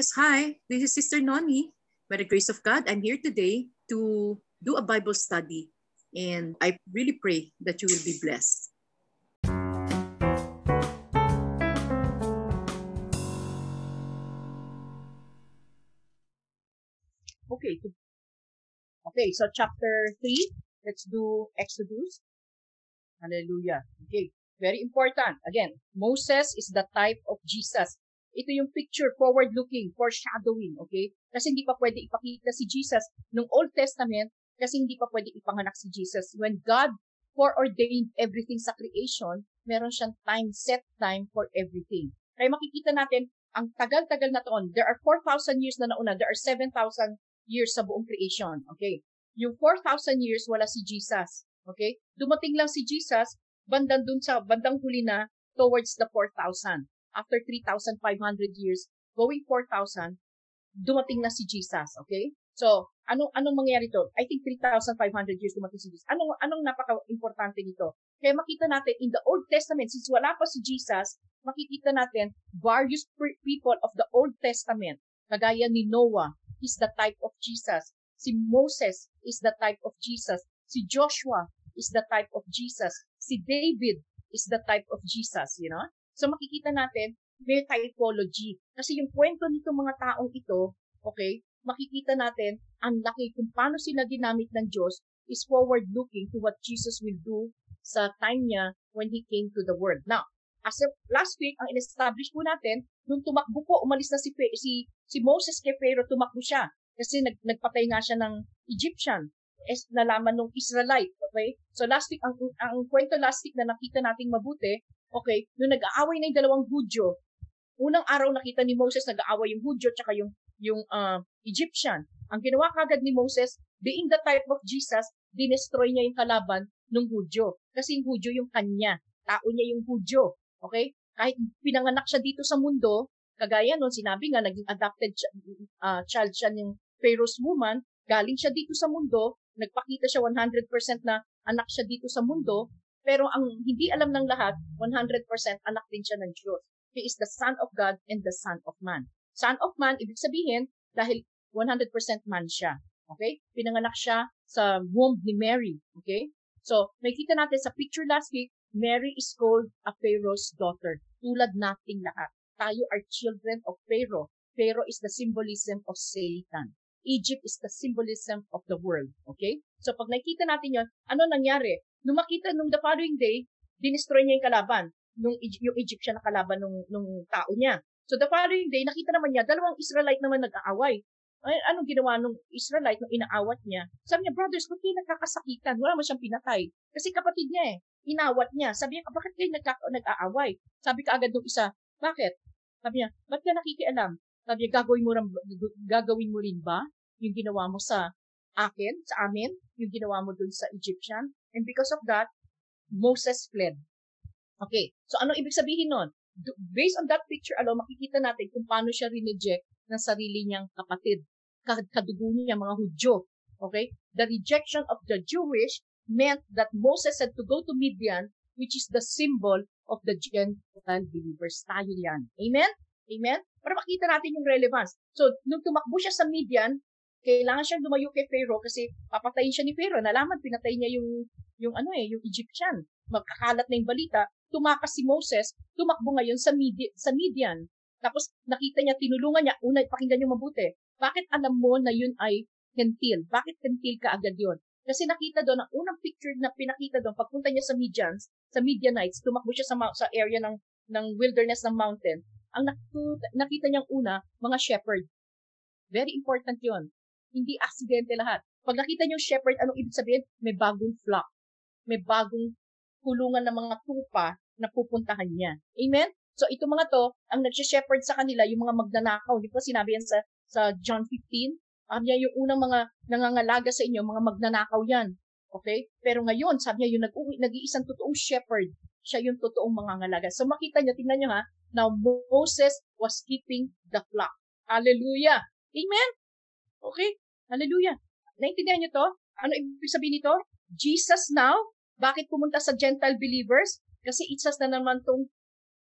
Yes, hi. This is Sister Noni. By the grace of God, I'm here today to do a Bible study. And I really pray that you will be blessed. Okay. Okay, so chapter 3, let's do Exodus. Hallelujah. Okay, very important. Again, Moses is the type of Jesus. Ito yung picture, forward-looking, foreshadowing, okay? Kasi hindi pa pwede ipakita si Jesus nung Old Testament kasi hindi pa pwede ipanganak si Jesus. When God foreordained everything sa creation, meron siyang time, set time for everything. Kaya makikita natin, ang tagal-tagal na taon, there are 4,000 years na nauna, there are 7,000 years sa buong creation, okay? Yung 4,000 years, wala si Jesus, okay? Dumating lang si Jesus, bandang dun sa, bandang huli na, towards the 4,000 after 3,500 years, going 4,000, dumating na si Jesus, okay? So, anong anong mangyari to? I think 3,500 years dumating si Jesus. Anong anong napaka-importante nito? Kaya makita natin in the Old Testament since wala pa si Jesus, makikita natin various people of the Old Testament, kagaya ni Noah, is the type of Jesus. Si Moses is the type of Jesus. Si Joshua is the type of Jesus. Si David is the type of Jesus, you know? So makikita natin, may typology. Kasi yung kwento nito mga taong ito, okay, makikita natin ang laki kung paano sila ginamit ng Diyos is forward-looking to what Jesus will do sa time niya when He came to the world. Now, as of last week, ang in-establish po natin, nung tumakbo po, umalis na si, si, si Moses kay Pharaoh, tumakbo siya. Kasi nag, nagpatay nga siya ng Egyptian. Es, nalaman ng Israelite. Okay? So last week, ang, ang kwento last week na nakita nating mabuti, Okay? Nung nag-aaway na yung dalawang Hudyo, unang araw nakita ni Moses nag-aaway yung Hudyo tsaka yung yung uh, Egyptian. Ang ginawa kagad ni Moses, being the type of Jesus, dinestroy niya yung kalaban ng Hudyo. Kasi yung Hudyo yung kanya. Tao niya yung Hudyo. Okay? Kahit pinanganak siya dito sa mundo, kagaya nun, sinabi nga, naging adopted uh, child siya ng Pharaoh's woman, galing siya dito sa mundo, nagpakita siya 100% na anak siya dito sa mundo, pero ang hindi alam ng lahat, 100% anak din siya ng Diyos. He is the Son of God and the Son of Man. Son of Man, ibig sabihin, dahil 100% man siya. Okay? Pinanganak siya sa womb ni Mary. Okay? So, makita natin sa picture last week, Mary is called a Pharaoh's daughter. Tulad nating lahat. Tayo are children of Pharaoh. Pharaoh is the symbolism of Satan. Egypt is the symbolism of the world. Okay? So, pag nakita natin yon, ano nangyari? Nung makita nung the following day, dinestroy niya yung kalaban, nung yung Egyptian na kalaban nung, nung tao niya. So the following day, nakita naman niya, dalawang Israelite naman nag-aaway. Ay, anong ginawa nung Israelite nung inaawat niya? Sabi niya, brothers, ba't kayo nagkakasakitan? Wala mo siyang pinatay. Kasi kapatid niya eh. Inawat niya. Sabi niya, bakit kayo nagka- nag-aaway? Sabi ka agad nung isa, bakit? Sabi niya, ba't ka nakikialam? Sabi niya, gagawin mo, rin, gagawin mo rin ba yung ginawa mo sa akin, sa amin, yung ginawa mo dun sa Egyptian? And because of that, Moses fled. Okay, so ano ibig sabihin nun? Based on that picture alone, makikita natin kung paano siya rineject ng sarili niyang kapatid. Kadugo niya mga Hudyo. Okay? The rejection of the Jewish meant that Moses had to go to Midian, which is the symbol of the Gentile believers. Tayo yan. Amen? Amen? Para makita natin yung relevance. So, nung tumakbo siya sa Midian, kailangan siyang lumayo kay Pharaoh kasi papatayin siya ni Pharaoh. Nalaman, pinatay niya yung, yung ano eh, yung Egyptian. Magkakalat na yung balita, tumakas si Moses, tumakbo ngayon sa, Midi- sa Midian. Tapos nakita niya, tinulungan niya, una, pakinggan niyo mabuti. Bakit alam mo na yun ay hentil? Bakit hentil ka agad yun? Kasi nakita doon, ang unang picture na pinakita doon, pagpunta niya sa Midians, sa Midianites, tumakbo siya sa, sa area ng, ng wilderness ng mountain, ang nakita, nakita niyang una, mga shepherd. Very important yon hindi aksidente lahat. Pag nakita niyo shepherd, anong ibig sabihin? May bagong flock. May bagong kulungan ng mga tupa na pupuntahan niya. Amen? So, ito mga to, ang nagsha-shepherd sa kanila, yung mga magnanakaw. Di ba sinabi yan sa, sa John 15? Um, yan yung unang mga nangangalaga sa inyo, mga magnanakaw yan. Okay? Pero ngayon, sabi niya, yung nag-iisang totoong shepherd, siya yung totoong mga ngalaga. So makita niyo, tingnan niyo ha, now Moses was keeping the flock. Hallelujah! Amen? Okay? Hallelujah. Naintindihan niyo to? Ano ibig sabihin nito? Jesus now, bakit pumunta sa Gentile believers? Kasi isa na naman tong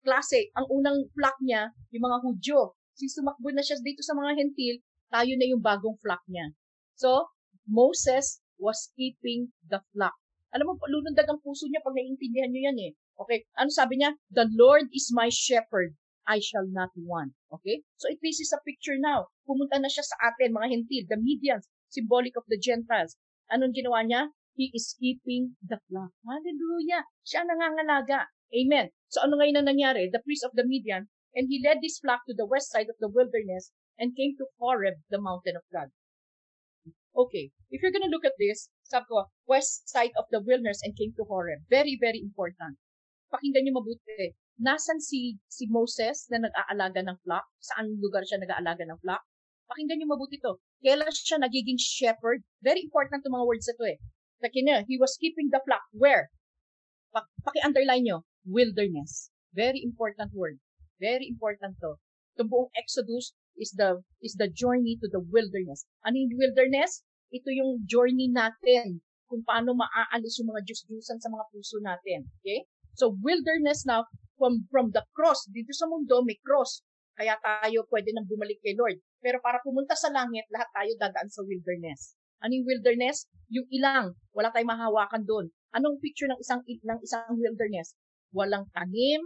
klase. Ang unang flock niya, yung mga Hudyo. Si sumakbo na siya dito sa mga hentil, tayo na yung bagong flock niya. So, Moses was keeping the flock. Alam mo, lulundag ang puso niya pag naiintindihan niyo yan eh. Okay? Ano sabi niya? The Lord is my shepherd. I shall not want. Okay? So it faces a picture now. Pumunta na siya sa atin, mga hentil, the Medians, symbolic of the Gentiles. Anong ginawa niya? He is keeping the flock. Hallelujah. Siya nangangalaga. Amen. So ano ngayon ang nangyari? The priest of the Median, and he led this flock to the west side of the wilderness and came to Horeb, the mountain of God. Okay, if you're gonna look at this, sabi ko, west side of the wilderness and came to Horeb. Very, very important. Pakinggan niyo mabuti. Nasaan si, si Moses na nag-aalaga ng flock? Saan lugar siya nag-aalaga ng flock? Pakinggan niyo mabuti to. Kailan siya nagiging shepherd? Very important to mga words ito eh. Like, niya, he was keeping the flock. Where? Pa- paki-underline nyo. Wilderness. Very important word. Very important to. Itong buong Exodus is the is the journey to the wilderness. Ano yung wilderness? Ito yung journey natin kung paano maaalis yung mga Diyos-Diyosan sa mga puso natin. Okay? So, wilderness now, from, from the cross, dito sa mundo, may cross. Kaya tayo pwede nang bumalik kay Lord. Pero para pumunta sa langit, lahat tayo dadaan sa wilderness. Ano yung wilderness? Yung ilang. Wala tayong mahawakan doon. Anong picture ng isang ng isang wilderness? Walang tanim,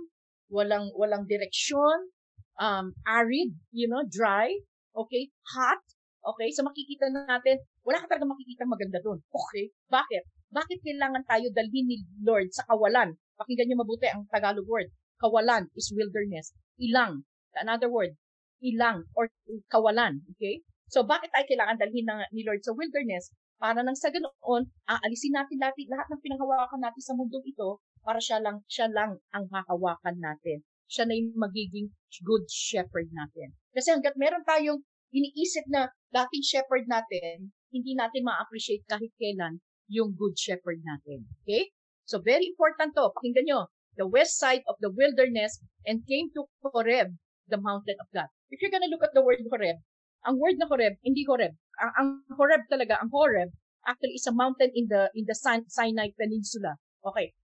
walang walang direksyon, um, arid, you know, dry, okay, hot, okay, so makikita natin, wala ka talaga makikita maganda doon. Okay, bakit? Bakit kailangan tayo dalhin ni Lord sa kawalan? Pakinggan niyo mabuti ang Tagalog word. Kawalan is wilderness. Ilang. Another word, ilang or kawalan. Okay? So, bakit tayo kailangan dalhin ng, ni Lord sa wilderness? Para nang sa ganoon, aalisin natin lahat, lahat ng pinanghawakan natin sa mundong ito para siya lang, siya lang ang hahawakan natin siya na yung magiging good shepherd natin. Kasi hanggat meron tayong iniisip na dating shepherd natin, hindi natin ma-appreciate kahit kailan yung good shepherd natin. Okay? So, very important to. Pakinggan nyo. The west side of the wilderness and came to Horeb, the mountain of God. If you're gonna look at the word Horeb, ang word na Horeb, hindi Horeb. Ang, ang Horeb talaga, ang Horeb, actually is a mountain in the in the Sinai Peninsula. Okay.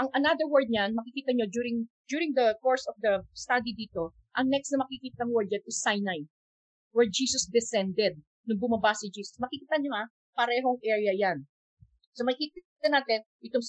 Ang another word niyan, makikita nyo during during the course of the study dito, ang next na makikita ng word dyan is Sinai, where Jesus descended. Nung bumaba si Jesus. Makikita nyo ha, parehong area yan. So makikita natin, itong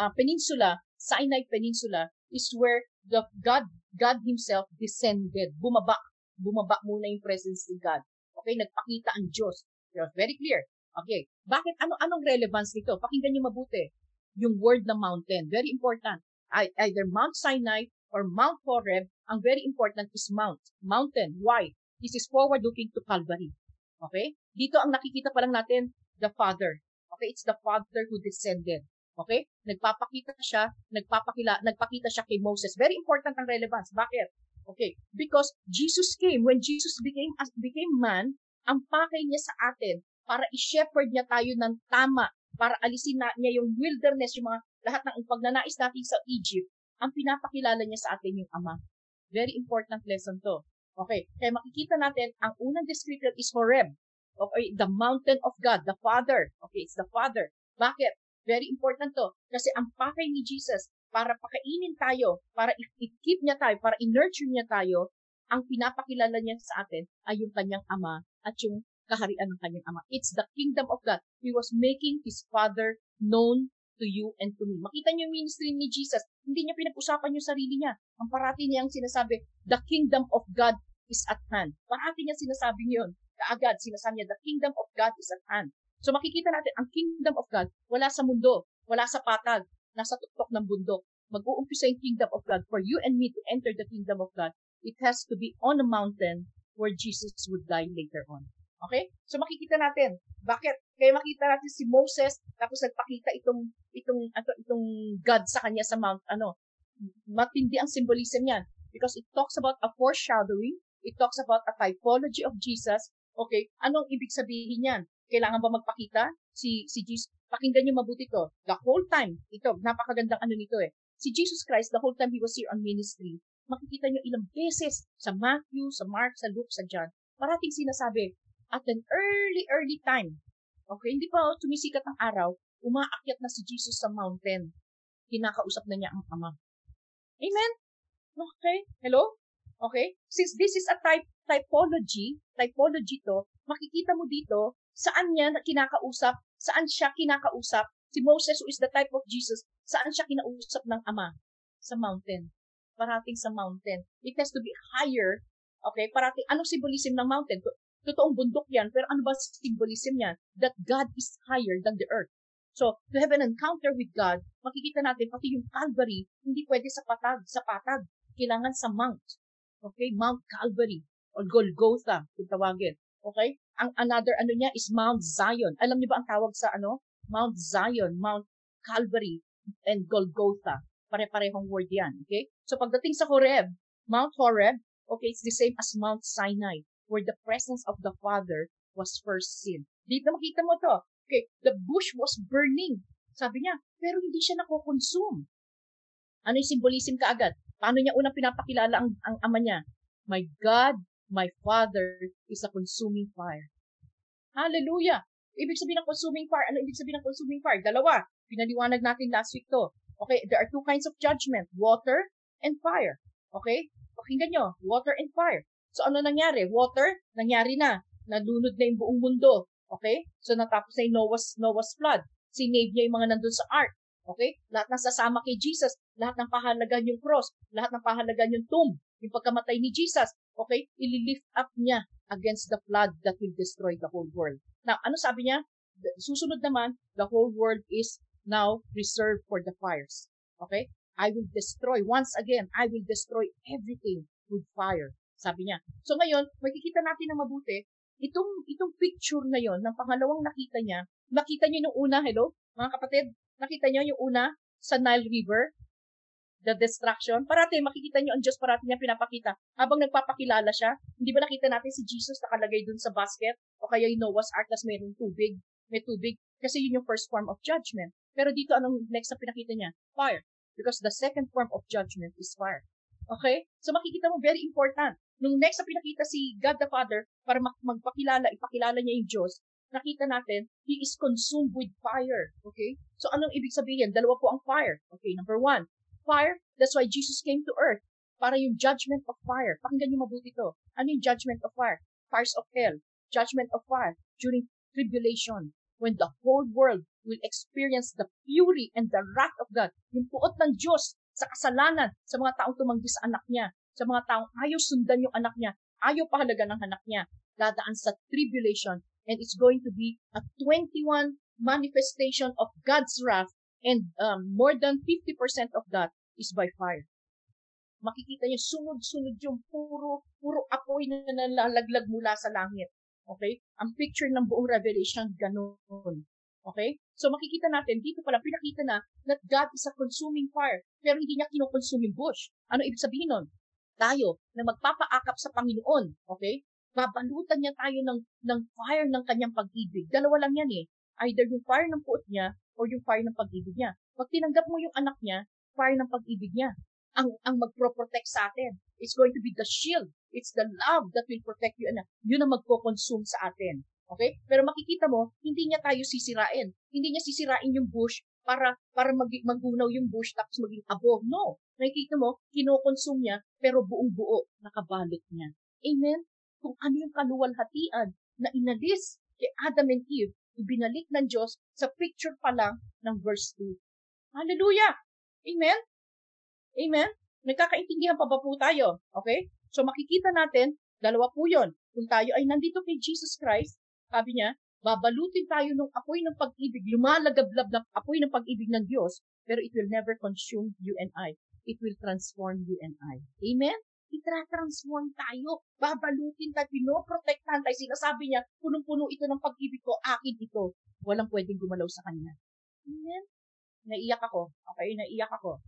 uh, peninsula, Sinai Peninsula, is where the God, God Himself descended. Bumaba. Bumaba muna yung presence ni God. Okay, nagpakita ang Diyos. Very clear. Okay, bakit? Ano anong relevance nito? Pakinggan niyo mabuti yung word na mountain. Very important. Either Mount Sinai or Mount Horeb, ang very important is Mount. Mountain. Why? This is forward looking to Calvary. Okay? Dito ang nakikita pa lang natin, the Father. Okay? It's the Father who descended. Okay? Nagpapakita siya, nagpapakila, nagpakita siya kay Moses. Very important ang relevance. Bakit? Okay? Because Jesus came, when Jesus became became man, ang pakay niya sa atin para i-shepherd niya tayo ng tama para alisin na niya yung wilderness, yung mga lahat ng pagnanais natin sa Egypt, ang pinapakilala niya sa atin yung Ama. Very important lesson to. Okay, kaya makikita natin, ang unang description is Horeb. Okay, the mountain of God, the Father. Okay, it's the Father. Bakit? Very important to. Kasi ang pakay ni Jesus, para pakainin tayo, para i-keep niya tayo, para i-nurture niya tayo, ang pinapakilala niya sa atin ay yung kanyang ama at yung kaharian ng kanyang ama. It's the kingdom of God. He was making His Father known to you and to me. Makita niyo yung ministry ni Jesus. Hindi niya pinag-usapan yung sarili niya. Ang parati niya ang sinasabi, the kingdom of God is at hand. Parati niya sinasabi niyon. Kaagad, sinasabi niya, the kingdom of God is at hand. So makikita natin, ang kingdom of God, wala sa mundo, wala sa patag, nasa tuktok ng bundok. Mag-uumpisa yung kingdom of God. For you and me to enter the kingdom of God, it has to be on a mountain where Jesus would die later on. Okay? So makikita natin, bakit? Kaya makita natin si Moses, tapos nagpakita itong, itong, ito, itong God sa kanya sa Mount, ano, matindi ang symbolism niyan. Because it talks about a foreshadowing, it talks about a typology of Jesus. Okay, anong ibig sabihin niyan? Kailangan ba magpakita si si Jesus? Pakinggan niyo mabuti to. The whole time, ito, napakagandang ano nito eh. Si Jesus Christ, the whole time he was here on ministry, makikita niyo ilang beses sa Matthew, sa Mark, sa Luke, sa John, parating sinasabi, at an early, early time, okay, hindi pa tumisikat ang araw, umaakyat na si Jesus sa mountain. Kinakausap na niya ang Ama. Amen? Okay? Hello? Okay? Since this is a type typology, typology to, makikita mo dito saan niya kinakausap, saan siya kinakausap. Si Moses who is the type of Jesus, saan siya kinausap ng Ama? Sa mountain. Parating sa mountain. It has to be higher. Okay? Parating, anong symbolism ng mountain? Totoong bundok yan, pero ano ba symbolism yan? That God is higher than the earth. So, to have an encounter with God, makikita natin pati yung Calvary, hindi pwede sa patag, sa patag. Kailangan sa mount. Okay? Mount Calvary or Golgotha, kung tawagin. Okay? Ang another ano niya is Mount Zion. Alam niyo ba ang tawag sa ano? Mount Zion, Mount Calvary, and Golgotha. Pare-parehong word yan. Okay? So pagdating sa Horeb, Mount Horeb, okay, it's the same as Mount Sinai, where the presence of the Father was first seen. Dito makita mo to. Okay, the bush was burning. Sabi niya, pero hindi siya nako-consume. Ano yung symbolism kaagad? Paano niya unang pinapakilala ang, ang ama niya? My God, my Father is a consuming fire. Hallelujah! Ibig sabihin ng consuming fire, ano ibig sabihin ng consuming fire? Dalawa. Pinaliwanag natin last week to. Okay, there are two kinds of judgment, water and fire. Okay? Pakinggan nyo, water and fire. So ano nangyari? Water, nangyari na. Nalunod na yung buong mundo. Okay? So natapos na yung Noah's, Noah's flood. Sinave niya yung mga nandun sa ark. Okay? Lahat ng sasama kay Jesus. Lahat ng pahalagan yung cross. Lahat ng pahalagan yung tomb. Yung pagkamatay ni Jesus. Okay? Ililift up niya against the flood that will destroy the whole world. Now, ano sabi niya? Susunod naman, the whole world is now reserved for the fires. Okay? I will destroy, once again, I will destroy everything with fire. Sabi niya. So ngayon, makikita natin na mabuti, itong, itong picture na yon ng pangalawang nakita niya, nakita niyo yung una, hello, mga kapatid, nakita niyo yung una sa Nile River, the destruction. Parati, makikita niyo ang Diyos parati niya pinapakita. Habang nagpapakilala siya, hindi ba nakita natin si Jesus nakalagay dun sa basket? O kaya yung Noah's Ark, tas mayroong tubig. May tubig. Kasi yun yung first form of judgment. Pero dito, anong next na pinakita niya? Fire. Because the second form of judgment is fire. Okay? So makikita mo, very important. Nung next na pinakita si God the Father, para magpakilala, ipakilala niya yung Diyos, nakita natin, He is consumed with fire. Okay? So anong ibig sabihin? Dalawa po ang fire. Okay, number one, fire. That's why Jesus came to earth. Para yung judgment of fire. Pakinggan niyo mabuti to. Ano yung judgment of fire? Fires of hell. Judgment of fire during tribulation. When the whole world will experience the fury and the wrath of God. Yung puot ng Diyos sa kasalanan sa mga taong tumanggi sa anak niya. Sa mga taong ayaw sundan yung anak niya. Ayaw pahalaga ng anak niya. Dadaan sa tribulation. And it's going to be a 21 manifestation of God's wrath and um, more than 50% of that is by fire. Makikita niyo, sunod-sunod yung puro, puro apoy na nalalaglag mula sa langit. Okay? Ang picture ng buong Revelation, ganun. Okay? So makikita natin, dito pala pinakita na that God is a consuming fire. Pero hindi niya kinukonsume bush. Ano ibig sabihin nun? Tayo, na magpapaakap sa Panginoon. Okay? Babalutan niya tayo ng, ng fire ng kanyang pag-ibig. Dalawa lang yan eh. Either yung fire ng puot niya or yung fire ng pag-ibig niya. Pag tinanggap mo yung anak niya, fire ng pag-ibig niya ang, ang magpro-protect sa atin. It's going to be the shield. It's the love that will protect you. And yun ang magko-consume sa atin. Okay? Pero makikita mo, hindi niya tayo sisirain. Hindi niya sisirain yung bush para para mag magunaw yung bush tapos maging abo. No. Nakikita mo, kinokonsume niya pero buong buo nakabalot niya. Amen? Kung ano yung kaluwalhatian na inalis kay Adam and Eve, ibinalik ng Diyos sa picture pa lang ng verse 2. Hallelujah! Amen? Amen? Nagkakaintindihan pa ba po tayo? Okay? So makikita natin, dalawa po yon. Kung tayo ay nandito kay Jesus Christ, sabi niya, babalutin tayo ng apoy ng pag-ibig, lumalagablab na apoy ng pag-ibig ng Diyos, pero it will never consume you and I. It will transform you and I. Amen? Itra-transform tayo. Babalutin tayo, pinoprotektahan tayo. Sinasabi niya, punong-puno ito ng pag-ibig ko, akin ito. Walang pwedeng gumalaw sa kanya. Amen? Naiyak ako. Okay, naiyak ako.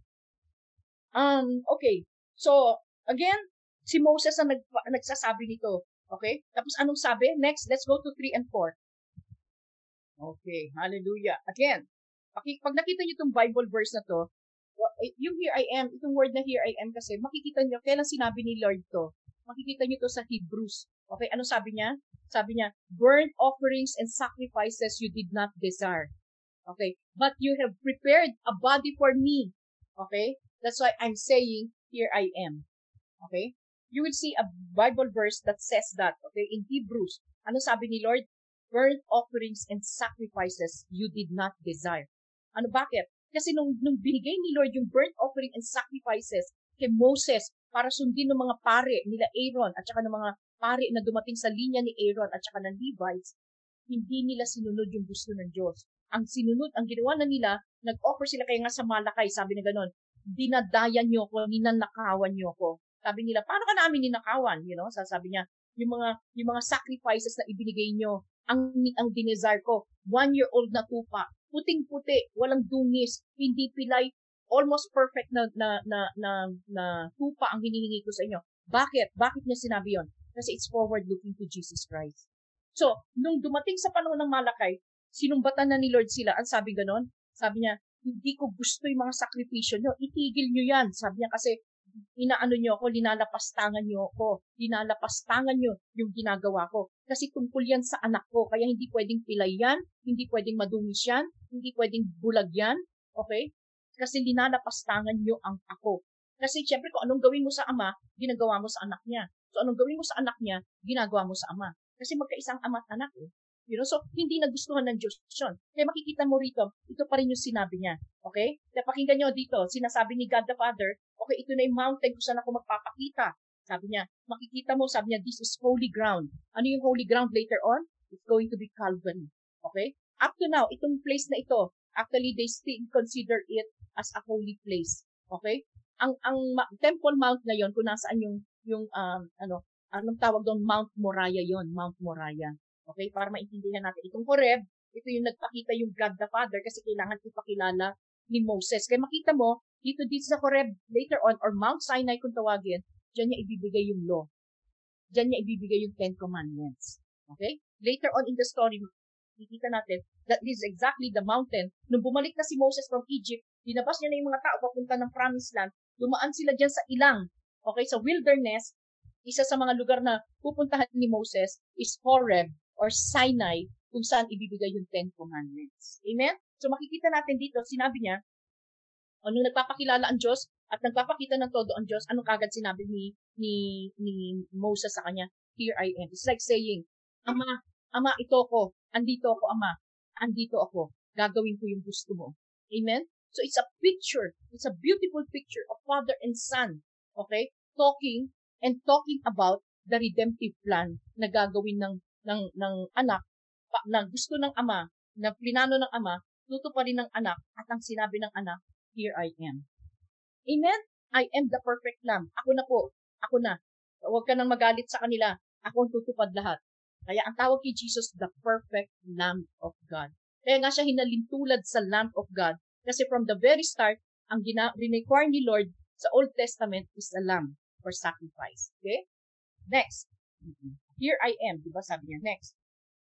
Um, okay. So, again, si Moses ang nag, nagsasabi nito. Okay? Tapos anong sabi? Next, let's go to 3 and 4. Okay, hallelujah. Again, pag nakita niyo itong Bible verse na to, yung here I am, itong word na here I am kasi, makikita niyo, kailan sinabi ni Lord to? Makikita niyo to sa Hebrews. Okay, ano sabi niya? Sabi niya, burnt offerings and sacrifices you did not desire. Okay, but you have prepared a body for me. Okay, that's why I'm saying, here I am. Okay, you will see a Bible verse that says that, okay, in Hebrews. Ano sabi ni Lord? Burnt offerings and sacrifices you did not desire. Ano bakit? Kasi nung, nung binigay ni Lord yung burnt offering and sacrifices kay Moses para sundin ng mga pare nila Aaron at saka ng mga pare na dumating sa linya ni Aaron at saka ng Levites, hindi nila sinunod yung gusto ng Diyos. Ang sinunod, ang ginawa na nila, nag-offer sila kaya nga sa Malakay, sabi na ganon, dinadayan niyo ko, ninanakawan niyo ko. Sabi nila, paano ka namin ninakawan? You know, sasabi niya, yung mga yung mga sacrifices na ibinigay nyo, ang ang dinesire ko, one year old na tupa, puting-puti, walang dungis, hindi pilay, almost perfect na na na na, na tupa ang hinihingi ko sa inyo. Bakit? Bakit niya sinabi yon? Kasi it's forward looking to Jesus Christ. So, nung dumating sa panahon ng Malakay, sinumbatan na ni Lord sila. Ang sabi ganon? Sabi niya, hindi ko gusto yung mga sakripisyo nyo. Itigil nyo yan. Sabi niya kasi, inaano nyo ako, linalapastangan nyo ako. Linalapastangan nyo yung ginagawa ko. Kasi tungkol yan sa anak ko. Kaya hindi pwedeng pilay yan, hindi pwedeng madumis yan, hindi pwedeng bulag yan. Okay? Kasi linalapastangan nyo ang ako. Kasi syempre kung anong gawin mo sa ama, ginagawa mo sa anak niya. So anong gawin mo sa anak niya, ginagawa mo sa ama. Kasi magkaisang ama at anak eh. You know, so hindi nagustuhan ng Diyos yun. Kaya makikita mo rito, ito pa rin yung sinabi niya. Okay? Kaya pakinggan nyo dito, sinasabi ni God the Father, okay, ito na yung mountain kung saan ako magpapakita. Sabi niya, makikita mo, sabi niya, this is holy ground. Ano yung holy ground later on? It's going to be Calvary. Okay? Up to now, itong place na ito, actually they still consider it as a holy place. Okay? Ang ang Temple Mount na yon kung nasaan yung yung um, ano, anong tawag doon Mount Moriah yon, Mount Moriah. Okay? Para maintindihan natin. Itong Horeb, ito yung nagpakita yung God the Father kasi kailangan ipakilala ni Moses. Kaya makita mo, dito dito sa Horeb later on, or Mount Sinai kung tawagin, dyan niya ibibigay yung law. Dyan niya ibibigay yung Ten Commandments. Okay? Later on in the story, makikita natin that this is exactly the mountain. Nung bumalik na si Moses from Egypt, dinabas niya na yung mga tao papunta ng promised land, dumaan sila dyan sa ilang. Okay, sa wilderness, isa sa mga lugar na pupuntahan ni Moses is Horeb or Sinai kung saan ibibigay yung Ten Commandments. Amen? So makikita natin dito, sinabi niya, ano nagpapakilala ang Diyos at nagpapakita ng todo ang Diyos, anong kagad sinabi ni, ni, ni Moses sa kanya? Here I am. It's like saying, Ama, Ama, ito ko. Andito ako, Ama. Andito ako. Gagawin ko yung gusto mo. Amen? So it's a picture. It's a beautiful picture of father and son. Okay? Talking and talking about the redemptive plan na gagawin ng ng, ng anak, pa, na gusto ng ama, na plinano ng ama, tutuparin ng anak, at ang sinabi ng anak, here I am. Amen? I am the perfect lamb. Ako na po. Ako na. Huwag ka nang magalit sa kanila. Ako ang tutupad lahat. Kaya ang tawag kay Jesus, the perfect Lamb of God. Kaya nga siya hinalintulad sa Lamb of God. Kasi from the very start, ang gina- require ni Lord sa Old Testament is a lamb for sacrifice. Okay? Next. Here I am. Diba sabi niya? Next.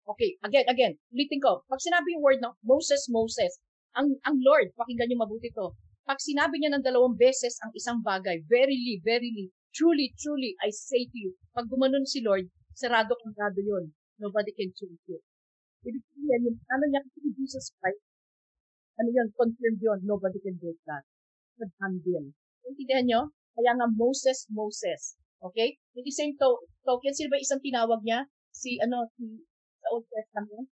Okay, again, again. Ulitin ko. Pag sinabi yung word na Moses, Moses, ang, ang Lord, pakinggan niyo mabuti to. Pag sinabi niya ng dalawang beses ang isang bagay, verily, verily, truly, truly, I say to you, pag gumanon si Lord, sarado kang sarado yun. Nobody can change it. Ibig sabihin, yung ano niya kasi Jesus Christ, ano yan, confirmed yun, nobody can break that. Nag-handle. Intindihan nyo? Kaya nga Moses, Moses. Okay? In the same to token, sino ba isang tinawag niya? Si, ano, si, sa Old Testament?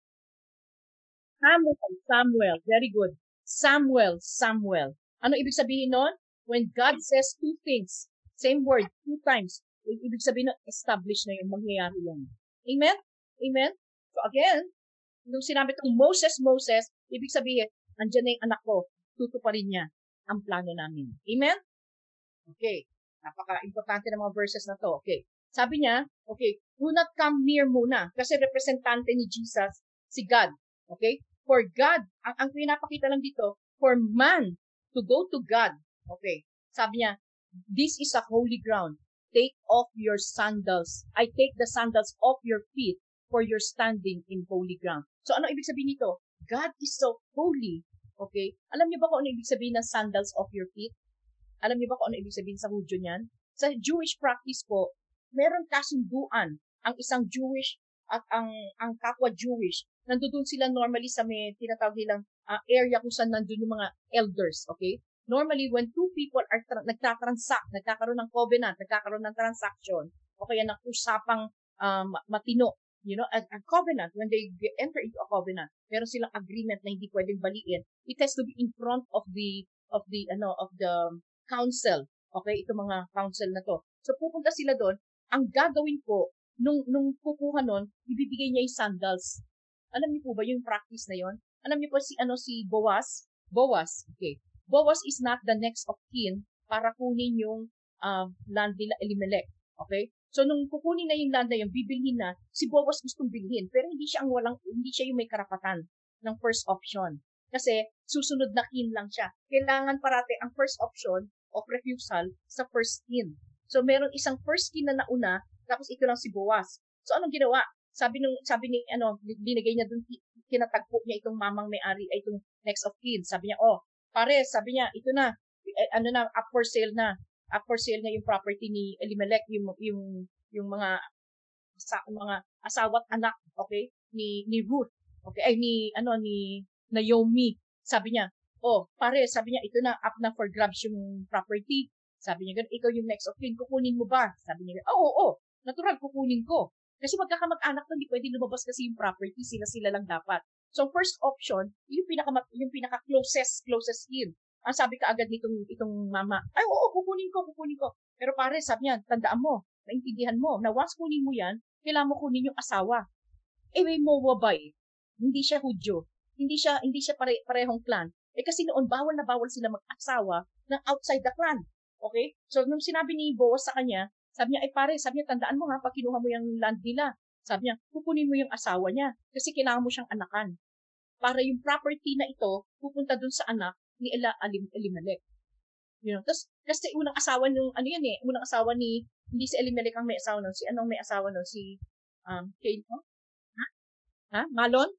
Samuel, Samuel. Very good. Samuel, Samuel. Ano ibig sabihin nun? When God says two things, same word, two times, ibig sabihin nun, establish na yun, mangyayari yan. Amen? Amen? So again, nung sinabi itong Moses, Moses, ibig sabihin, andyan na yung anak ko, tutuparin niya ang plano namin. Amen? Okay. Napaka-importante ng mga verses na to. Okay. Sabi niya, okay, do not come near muna kasi representante ni Jesus si God. Okay? For God, ang, ang pinapakita lang dito, for man to go to God. Okay. Sabi niya, this is a holy ground. Take off your sandals. I take the sandals off your feet for your standing in holy ground. So ano ibig sabihin nito? God is so holy. Okay? Alam niyo ba kung ano ibig sabihin ng sandals off your feet? Alam niyo ba kung ano ibig sabihin sa Hudyo niyan? Sa Jewish practice po, meron kasunduan ang isang Jewish at ang ang kapwa Jewish. Nandoon sila normally sa may tinatawag nilang uh, area kung saan nandoon yung mga elders, okay? normally when two people are tra- nagtatransact, nagkakaroon ng covenant, nagkakaroon ng transaction, o kaya ng usapang um, matino, you know, a, a covenant, when they enter into a covenant, meron silang agreement na hindi pwedeng baliin, it has to be in front of the, of the, ano, of the council. Okay, ito mga council na to. So, pupunta sila doon. Ang gagawin ko, nung, nung kukuha nun, ibibigay niya yung sandals. Alam niyo po ba yung practice na yon? Alam niyo po si, ano, si Boaz? Boaz, okay. Boaz is not the next of kin para kunin yung uh, land nila Elimelech. Okay? So, nung kukunin na yung land na yun, bibilhin na, si Boaz gustong bilhin. Pero hindi siya ang walang, hindi siya yung may karapatan ng first option. Kasi, susunod na kin lang siya. Kailangan parate ang first option of refusal sa first kin. So, meron isang first kin na nauna, tapos ito lang si Boaz. So, anong ginawa? Sabi nung sabi ni ano, binigay niya dun kinatagpo niya itong mamang may-ari ay itong next of kin. Sabi niya, "Oh, pare, sabi niya, ito na, eh, ano na, up for sale na. Up for sale na yung property ni Elimelech, yung yung yung mga sa, mga asawa at anak, okay? Ni ni Ruth. Okay, ay ni ano ni Naomi. Sabi niya, "Oh, pare, sabi niya, ito na up na for grabs yung property." Sabi niya, ikaw yung next of kin, kukunin mo ba? Sabi niya, oo, oo, natural, kukunin ko. Kasi magkakamag-anak to, hindi pwede lumabas kasi yung property, sila-sila lang dapat. So, first option, yung pinaka yung pinaka closest closest kin. Ang sabi ka agad nitong itong mama, ay oo, kukunin ko, kukunin ko. Pero pare, sabi niya, tandaan mo, naintindihan mo, na once kunin mo yan, kailangan mo kunin yung asawa. Eh, may Moabite. Hindi siya Hudyo. Hindi siya, hindi siya pare, parehong clan. Eh kasi noon, bawal na bawal sila mag-asawa ng outside the clan. Okay? So, nung sinabi ni Boaz sa kanya, sabi niya, ay pare, sabi niya, tandaan mo ha, pag kinuha mo yung land nila, sabi niya, kukunin mo yung asawa niya kasi kailangan mo siyang anakan. Para yung property na ito, pupunta dun sa anak ni Ela Alim, Elimelech. You know, tapos, kasi unang asawa nung, ano yan eh, unang asawa ni, hindi si Elimelech ang may asawa nun, si anong may asawa nun, si, um, Kaylon? Ha? Ha? Malon?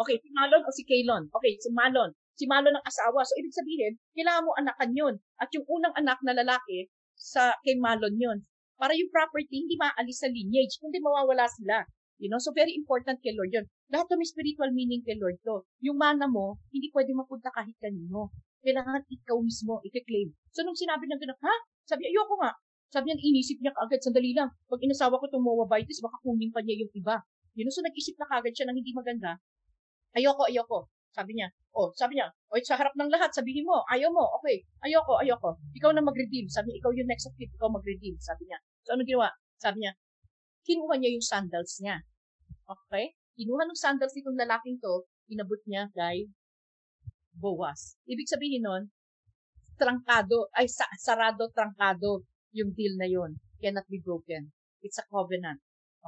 Okay, si Malon o si Kaylon? Okay, si Malon. Si Malon ang asawa. So, ibig sabihin, kailangan mo anakan yun. At yung unang anak na lalaki, sa kay Malon yun para yung property hindi maalis sa lineage, kundi mawawala sila. You know, so very important kay Lord yun. Lahat may spiritual meaning kay Lord to. Yung mana mo, hindi pwede mapunta kahit kanino. Kailangan ikaw mismo, i-claim. So, nung sinabi ng gano'n, ha? Sabi, ayoko nga. Sabi niya, inisip niya kaagad, sandali lang. Pag inasawa ko itong Moabites, baka kunin pa niya yung iba. You know, so nag-isip na kaagad siya ng hindi maganda. Ayoko, ayoko. Sabi niya, oh, sabi niya, oh, sa harap ng lahat, sabihin mo, ayaw mo, okay, ayoko, ayoko. Ikaw na mag-redeem. Sabi niya, ikaw yung next of kin, ikaw mag-redeem. Sabi niya. So, ano ginawa? Sabi niya, kinuha niya yung sandals niya. Okay? Kinuha ng sandals nitong lalaking to, inabot niya kay Boaz. Ibig sabihin nun, trangkado, ay sa, sarado, trangkado yung deal na yon Cannot be broken. It's a covenant.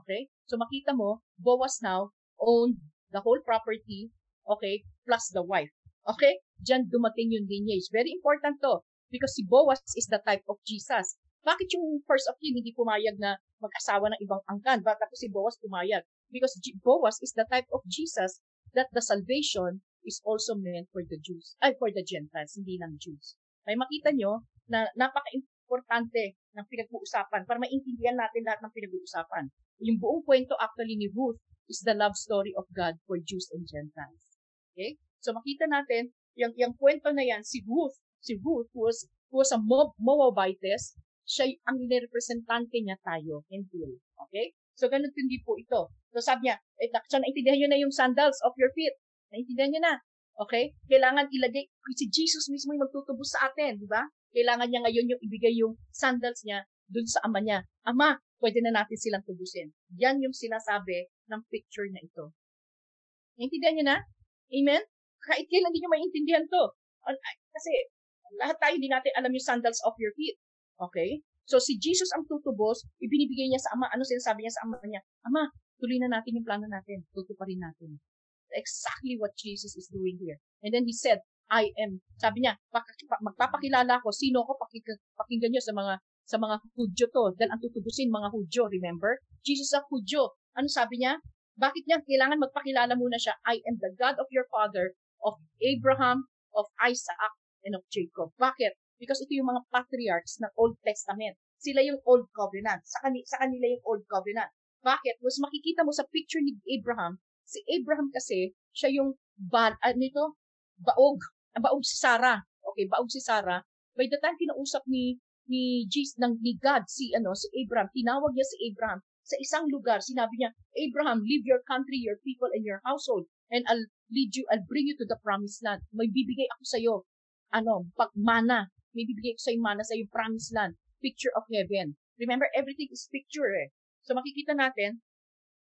Okay? So makita mo, Boaz now owned the whole property, okay, plus the wife. Okay? Diyan dumating yung lineage. Very important to because si Boaz is the type of Jesus. Bakit yung first of kin hindi pumayag na mag-asawa ng ibang angkan? Bakit tapos si Boaz pumayag? Because Boaz is the type of Jesus that the salvation is also meant for the Jews, ay for the Gentiles, hindi lang Jews. May makita nyo na napaka-importante ng pinag-uusapan para maintindihan natin lahat ng pinag-uusapan. Yung buong kwento actually ni Ruth is the love story of God for Jews and Gentiles. Okay? So makita natin, yung, yung kwento na yan, si Ruth, si Ruth was, was a Moab, Moabitess, siya ang nirepresentante niya tayo, hindi. Okay? So, ganun din po ito. So, sabi niya, eh, so, naintindihan niyo na yung sandals of your feet. Naintindihan niyo na. Okay? Kailangan ilagay, si Jesus mismo yung magtutubos sa atin, di ba? Kailangan niya ngayon yung ibigay yung sandals niya dun sa ama niya. Ama, pwede na natin silang tubusin. Yan yung sinasabi ng picture na ito. Naintindihan niyo na? Amen? Kahit kailan hindi niyo maintindihan to. Kasi lahat tayo hindi natin alam yung sandals of your feet. Okay? So, si Jesus ang tutubos, ibinibigay niya sa Ama. Ano sinasabi niya sa Ama niya? Ama, tuloy na natin yung plano natin. Tutuparin natin. Exactly what Jesus is doing here. And then he said, I am. Sabi niya, magpapakilala ko. Sino ko? Pakinggan niyo sa mga sa mga Hudyo to. Dahil ang tutubusin mga Hudyo, remember? Jesus ang Hudyo. Ano sabi niya? Bakit niya kailangan magpakilala muna siya? I am the God of your father, of Abraham, of Isaac, and of Jacob. Bakit? Because ito yung mga patriarchs ng Old Testament. Sila yung Old Covenant. Sa, kanila, sa kanila yung Old Covenant. Bakit? Was makikita mo sa picture ni Abraham, si Abraham kasi, siya yung ba, uh, nito, baog, baog si Sarah. okay, baog si Sarah, by the time kinausap ni ni Jesus ng ni God si ano si Abraham, tinawag niya si Abraham sa isang lugar, sinabi niya, Abraham, leave your country, your people, and your household, and I'll lead you, I'll bring you to the promised land. May bibigay ako sa iyo, ano, pag mana, may bibigay ko sa iyo mana sa iyo, promised land, picture of heaven. Remember, everything is picture eh. So makikita natin,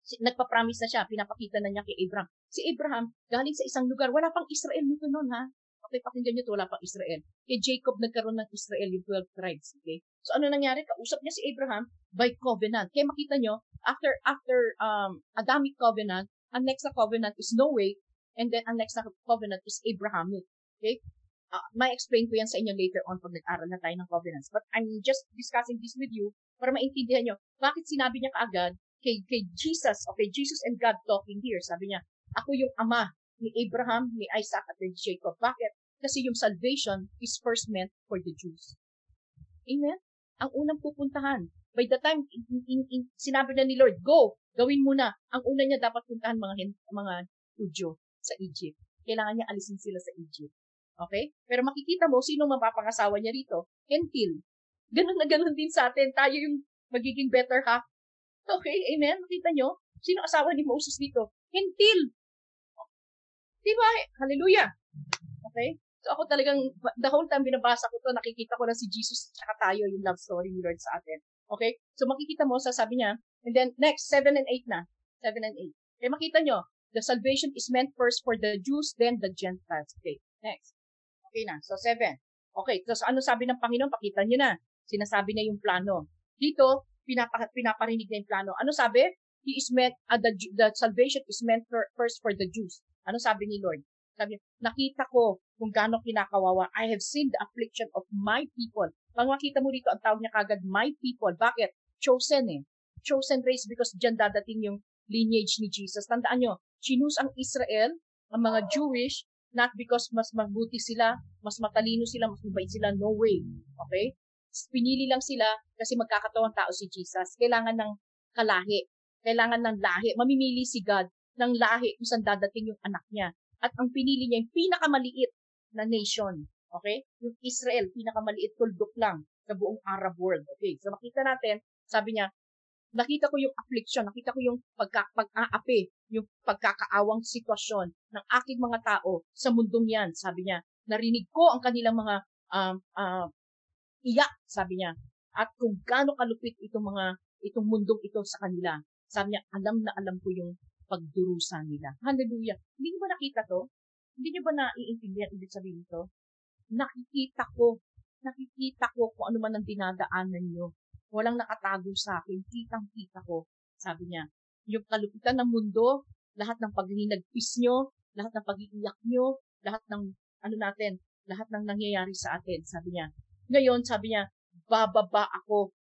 si, nagpa-promise na siya, pinapakita na niya kay Abraham. Si Abraham, galing sa isang lugar, wala pang Israel nito noon ha. Okay, pakinggan niyo to, wala pang Israel. Kay Jacob nagkaroon ng Israel, yung 12 tribes. Okay? So ano nangyari? Kausap niya si Abraham by covenant. Kaya makita niyo, after after um, Adamic covenant, ang next na covenant is Noah, and then ang next na covenant is Abrahamic. Okay? Uh, may explain ko yan sa inyo later on pag nag-aral na tayo ng covenants. But I'm just discussing this with you para maintindihan nyo bakit sinabi niya kaagad kay, kay Jesus, okay, Jesus and God talking here. Sabi niya, ako yung ama ni Abraham, ni Isaac, at ni Jacob. Bakit? Kasi yung salvation is first meant for the Jews. Amen? Ang unang pupuntahan. By the time in, in, in, sinabi na ni Lord, go, gawin mo na. Ang una niya dapat puntahan mga, mga Udyo sa Egypt. Kailangan niya alisin sila sa Egypt. Okay? Pero makikita mo, sino mapapangasawa niya rito? Hentil. Ganun na ganun din sa atin. Tayo yung magiging better half. Okay? Amen? Makita nyo? Sino asawa ni Moses dito? Hentil. Diba? Hallelujah. Okay? So ako talagang, the whole time binabasa ko to, nakikita ko na si Jesus at tayo, yung love story ni Lord sa atin. Okay? So makikita mo, sasabi niya, and then next, 7 and 8 na. 7 and 8. Okay, makita nyo, the salvation is meant first for the Jews, then the Gentiles. Okay, next. Okay na, so 7. Okay, so ano sabi ng Panginoon? Pakita nyo na. Sinasabi niya yung plano. Dito, pinapa, pinaparinig niya yung plano. Ano sabi? He is meant, uh, the, the salvation is meant for, first for the Jews. Ano sabi ni Lord? Sabi nakita ko kung gaano kinakawawa. I have seen the affliction of my people. Pag makita mo dito, ang tawag niya kagad, my people. Bakit? Chosen eh. Chosen race because dyan dadating yung lineage ni Jesus. Tandaan nyo, chinus ang Israel, ang mga Jewish, not because mas mabuti sila, mas matalino sila, mas mabait sila, no way. Okay? Pinili lang sila kasi magkakatawang tao si Jesus. Kailangan ng kalahi. Kailangan ng lahi. Mamimili si God ng lahi kung saan dadating yung anak niya. At ang pinili niya yung pinakamaliit na nation. Okay? Yung Israel, pinakamaliit, tuldok lang sa buong Arab world. Okay? So makita natin, sabi niya, nakita ko yung affliction, nakita ko yung pagka, pag-aapi, yung pagkakaawang sitwasyon ng aking mga tao sa mundong yan, sabi niya. Narinig ko ang kanilang mga um, uh, iyak, sabi niya. At kung gaano kalupit itong mga itong mundong ito sa kanila. Sabi niya, alam na alam ko yung pagdurusa nila. Hallelujah. Hindi ba nakita to? Hindi niyo ba naiintindihan ibig sabihin to? Nakikita ko, nakikita ko kung ano man ang dinadaanan niyo. Walang nakatago sa akin. Kitang-kita ko. Sabi niya, yung kalupitan ng mundo, lahat ng paghinagpis nyo, lahat ng pag-iiyak nyo, lahat ng, ano natin, lahat ng nangyayari sa atin, sabi niya. Ngayon, sabi niya, bababa ako.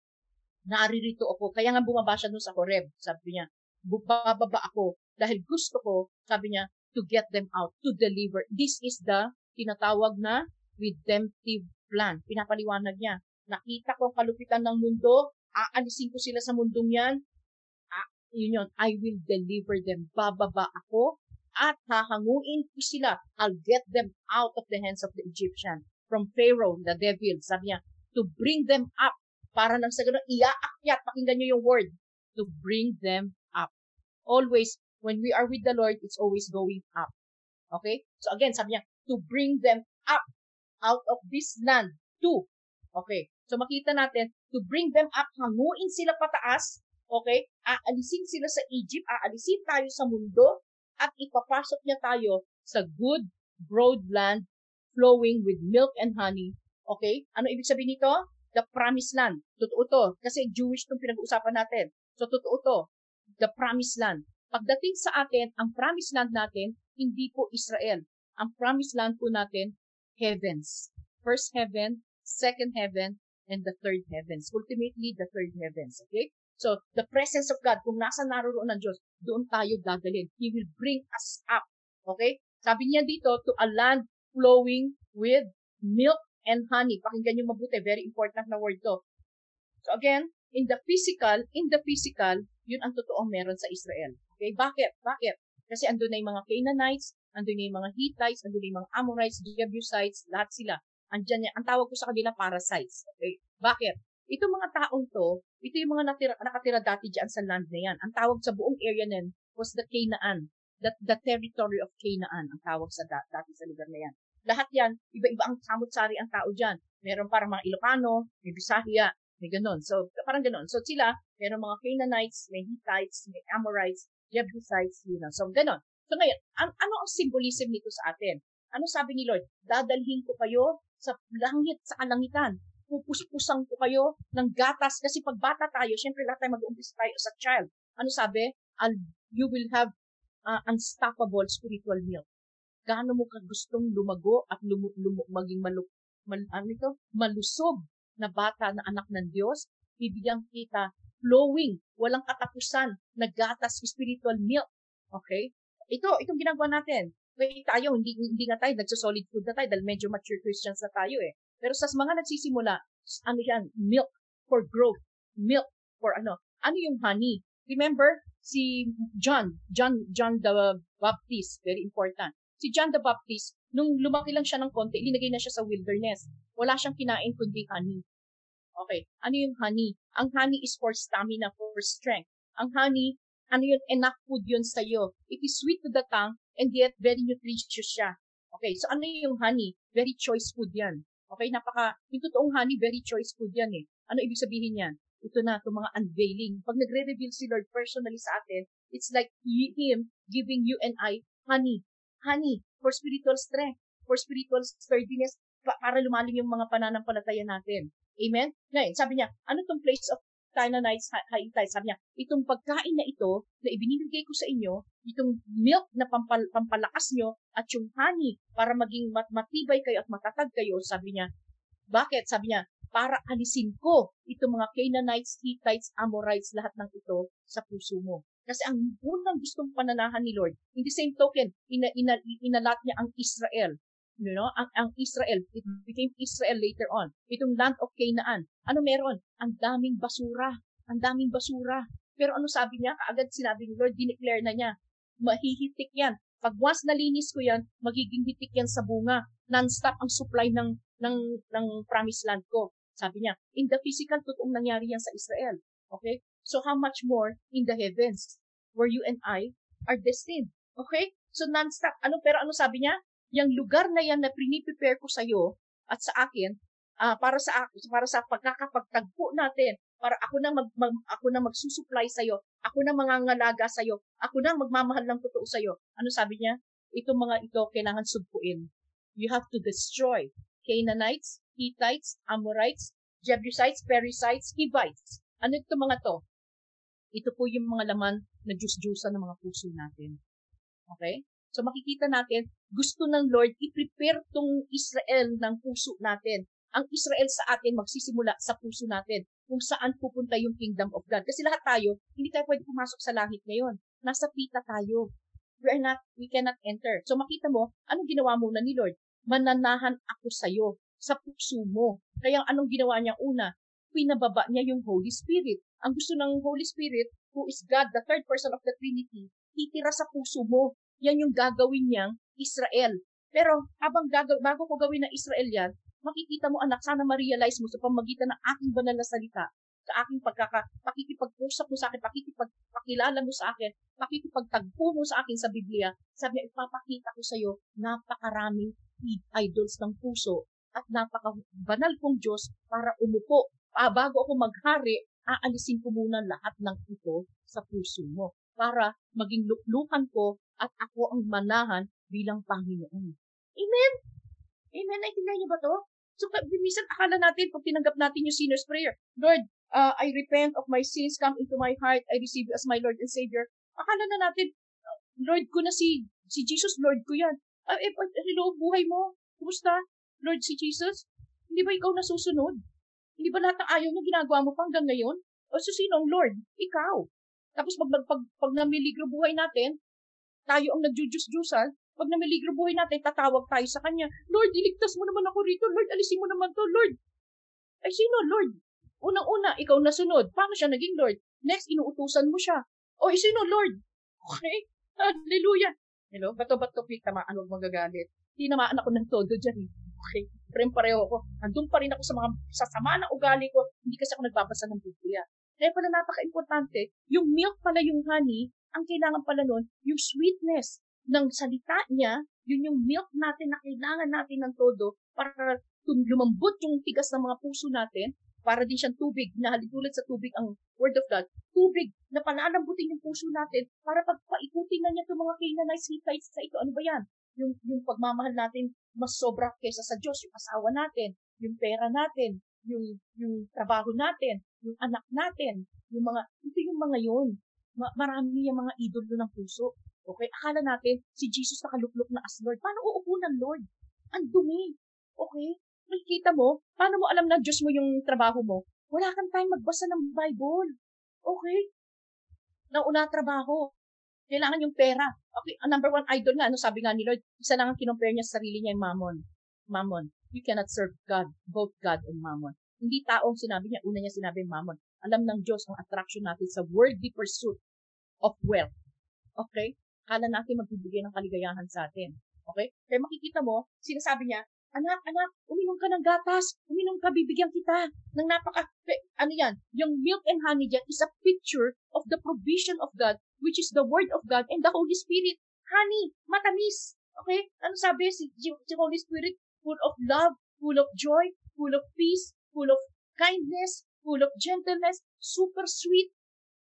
Naririto ako. Kaya nga bumaba siya doon sa Horeb, sabi niya. Bababa ako dahil gusto ko, sabi niya, to get them out, to deliver. This is the tinatawag na redemptive plan. Pinapaliwanag niya. Nakita ko ang kalupitan ng mundo, aalisin ko sila sa mundong yan, ah, yun yun, I will deliver them. Bababa ako at hahanguin ko sila. I'll get them out of the hands of the Egyptian. From Pharaoh, the devil, sabi niya, to bring them up. Para nang sa ganun, iaakyat. Pakinggan niyo yung word. To bring them up. Always, when we are with the Lord, it's always going up. Okay? So again, sabi niya, to bring them up out of this land to. Okay? So makita natin, to bring them up, hanguin sila pataas, okay? Aalisin sila sa Egypt, aalisin tayo sa mundo, at ipapasok niya tayo sa good, broad land flowing with milk and honey. Okay? Ano ibig sabihin nito? The promised land. Totoo to. Kasi Jewish itong pinag-uusapan natin. So, totoo to. The promised land. Pagdating sa atin, ang promised land natin, hindi po Israel. Ang promised land po natin, heavens. First heaven, second heaven, and the third heavens. Ultimately, the third heavens. Okay? So, the presence of God, kung nasa naroon ng Diyos, doon tayo dadalhin. He will bring us up. Okay? Sabi niya dito, to a land flowing with milk and honey. Pakinggan niyo mabuti. Very important na word to. So again, in the physical, in the physical, yun ang totoong meron sa Israel. Okay? Bakit? Bakit? Kasi andun na yung mga Canaanites, andun na yung mga Hittites, andun na yung mga Amorites, Jebusites, lahat sila. Andyan yan. Ang tawag ko sa kanila parasites. Okay? Bakit? Itong mga taong to, ito yung mga natira, nakatira dati dyan sa land na yan. Ang tawag sa buong area na yan was the Canaan. The, the territory of Canaan ang tawag sa dati sa lugar na yan. Lahat yan, iba-iba ang samot-sari ang tao dyan. Meron parang mga Ilocano, may Bisaya, may ganun. So, parang ganun. So, sila, meron mga Canaanites, may Hittites, may Amorites, Jebusites, you know. So, ganun. So, ngayon, ang, ano ang symbolism nito sa atin? Ano sabi ni Lord? Dadalhin ko kayo sa langit, sa kalangitan. Pupuspusan ko kayo ng gatas. Kasi pag bata tayo, syempre lahat tayo mag-umpisa tayo sa child. Ano sabi? I'll, you will have uh, unstoppable spiritual milk gaano mo ka gustong lumago at lumu, lumu, maging malu, mal, ano ito? malusog na bata na anak ng Diyos, bibigyan kita flowing, walang katapusan na gatas spiritual milk. Okay? Ito, itong ginagawa natin. Wait, tayo, hindi, hindi nga tayo, nagsa-solid food na tayo dahil medyo mature Christians na tayo eh. Pero sa mga nagsisimula, ano yan, milk for growth, milk for ano, ano yung honey? Remember, si John, John, John the Baptist, very important Si John the Baptist, nung lumaki lang siya ng konti, linagay na siya sa wilderness. Wala siyang kinain kundi honey. Okay, ano yung honey? Ang honey is for stamina, for strength. Ang honey, ano yun, enough food yun sa'yo. It is sweet to the tongue, and yet very nutritious siya. Okay, so ano yung honey? Very choice food yan. Okay, napaka, yung totoong honey, very choice food yan eh. Ano ibig sabihin yan? Ito na, itong mga unveiling. Pag nagre-reveal si Lord personally sa atin, it's like Him giving you and I honey honey, for spiritual strength, for spiritual sturdiness, para lumalim yung mga pananampalataya natin. Amen? Ngayon, sabi niya, ano tong place of Canaanites, Hittites? Sabi niya, itong pagkain na ito, na ibinibigay ko sa inyo, itong milk na pampal, pampalakas nyo, at yung honey, para maging mat matibay kayo at matatag kayo, sabi niya, bakit? Sabi niya, para alisin ko itong mga Canaanites, Hittites, Amorites, lahat ng ito sa puso mo. Kasi ang unang gustong pananahan ni Lord, in the same token, ina, ina, inalat niya ang Israel. You know, ang, ang Israel, it became Israel later on. Itong land of Canaan. Ano meron? Ang daming basura. Ang daming basura. Pero ano sabi niya? Kaagad sinabi ni Lord, dineclare na niya. Mahihitik yan. Pag once nalinis ko yan, magiging hitik yan sa bunga. Non-stop ang supply ng, ng, ng promised land ko. Sabi niya, in the physical, totoong nangyari yan sa Israel. Okay? So how much more in the heavens where you and I are destined. Okay? So non-stop. Ano, pero ano sabi niya? Yung lugar na yan na prepare ko sa iyo at sa akin, uh, para sa para sa pagkakapagtagpo natin, para ako na mag, mag ako na magsusupply sa iyo, ako na mangangalaga sa iyo, ako na magmamahal ng totoo sa iyo. Ano sabi niya? Itong mga ito kailangan sugpuin. You have to destroy Canaanites, Hittites, Amorites, Jebusites, Perizzites, Hivites. Ano ito mga to? Ito po yung mga laman na Diyos-Diyosan ng mga puso natin. Okay? So makikita natin, gusto ng Lord i-prepare tong Israel ng puso natin. Ang Israel sa atin magsisimula sa puso natin kung saan pupunta yung kingdom of God. Kasi lahat tayo, hindi tayo pwede pumasok sa langit ngayon. Nasa pita tayo. We are not, we cannot enter. So makita mo, anong ginawa muna ni Lord? Mananahan ako sa iyo, sa puso mo. Kaya anong ginawa niya una? Pinababa niya yung Holy Spirit. Ang gusto ng Holy Spirit, who is God, the third person of the Trinity, titira sa puso mo. Yan yung gagawin niyang Israel. Pero habang gagaw, bago ko gawin ng Israel yan, makikita mo anak, sana ma-realize mo sa pamagitan ng aking banal na salita, sa aking pagkaka, pakikipag-usap mo sa akin, pakikipagpakilala mo sa akin, pakikipagtagpo mo sa akin sa Biblia, sabi ipapakita ko sa iyo, napakaraming idols ng puso at napaka-banal kong Diyos para umupo. Ah, bago ako maghari, aalisin ko muna lahat ng ito sa puso mo para maging luklukan ko at ako ang manahan bilang Panginoon. Amen? Amen? Naintindihan niyo ba to? So, minsan akala natin, pag tinanggap natin yung sinner's prayer, Lord, uh, I repent of my sins, come into my heart, I receive you as my Lord and Savior. Akala na natin, Lord ko na si, si Jesus, Lord ko yan. Uh, eh, hello, buhay mo? Kumusta? Lord si Jesus? Hindi ba ikaw nasusunod? Hindi ba lahat ng ayaw mo ginagawa mo pa hanggang ngayon? O so sino ang Lord? Ikaw. Tapos pag, pag, pag, namiligro buhay natin, tayo ang nagjujus-jusan, pag namiligro buhay natin, tatawag tayo sa Kanya, Lord, iligtas mo naman ako rito. Lord, alisin mo naman to, Lord. Ay, sino, Lord? Unang-una, ikaw nasunod. Paano siya naging Lord? Next, inuutusan mo siya. O, eh, sino, Lord? Okay? Hallelujah. Hello? Bato-bato, pick, tamaan, huwag magagalit. Tinamaan ako ng todo dyan. Okay? Pero pareho ko. Andun pa rin ako sa mga sasama na ugali ko. Hindi kasi ako nagbabasa ng Biblia. Kaya pala napaka-importante, yung milk pala yung honey, ang kailangan pala nun, yung sweetness ng salita niya, yun yung milk natin na kailangan natin ng todo para lumambot yung tigas ng mga puso natin, para din siyang tubig, na halitulat sa tubig ang Word of God, tubig na palalambutin yung puso natin para pagpaikutin na niya itong mga Canaanites, Hittites sa ito. Ano ba yan? Yung, yung pagmamahal natin mas sobra kaysa sa Diyos, yung asawa natin, yung pera natin, yung, yung trabaho natin, yung anak natin, yung mga, ito yung mga yun. Ma- marami yung mga idolo ng puso. Okay? Akala natin, si Jesus nakaluklok na as Lord. Paano uupo ng Lord? Ang dumi. Okay? Makikita mo, paano mo alam na Diyos mo yung trabaho mo? Wala kang time magbasa ng Bible. Okay? Nauna trabaho. Kailangan yung pera. Okay, ang number one idol nga, ano sabi nga ni Lord, isa lang ang kinompare niya sa sarili niya yung mammon. Mammon. You cannot serve God, both God and mammon. Hindi taong sinabi niya, una niya sinabi mammon. Alam ng Diyos ang attraction natin sa worldly pursuit of wealth. Okay? Kala natin magbibigay ng kaligayahan sa atin. Okay? Kaya makikita mo, sinasabi niya, anak, anak, uminom ka ng gatas, uminom ka, bibigyan kita ng napaka, ano yan, yung milk and honey dyan is a picture of the provision of God, which is the Word of God and the Holy Spirit. Honey, matamis. Okay? Ano sabi? Si, si Holy Spirit, full of love, full of joy, full of peace, full of kindness, full of gentleness, super sweet.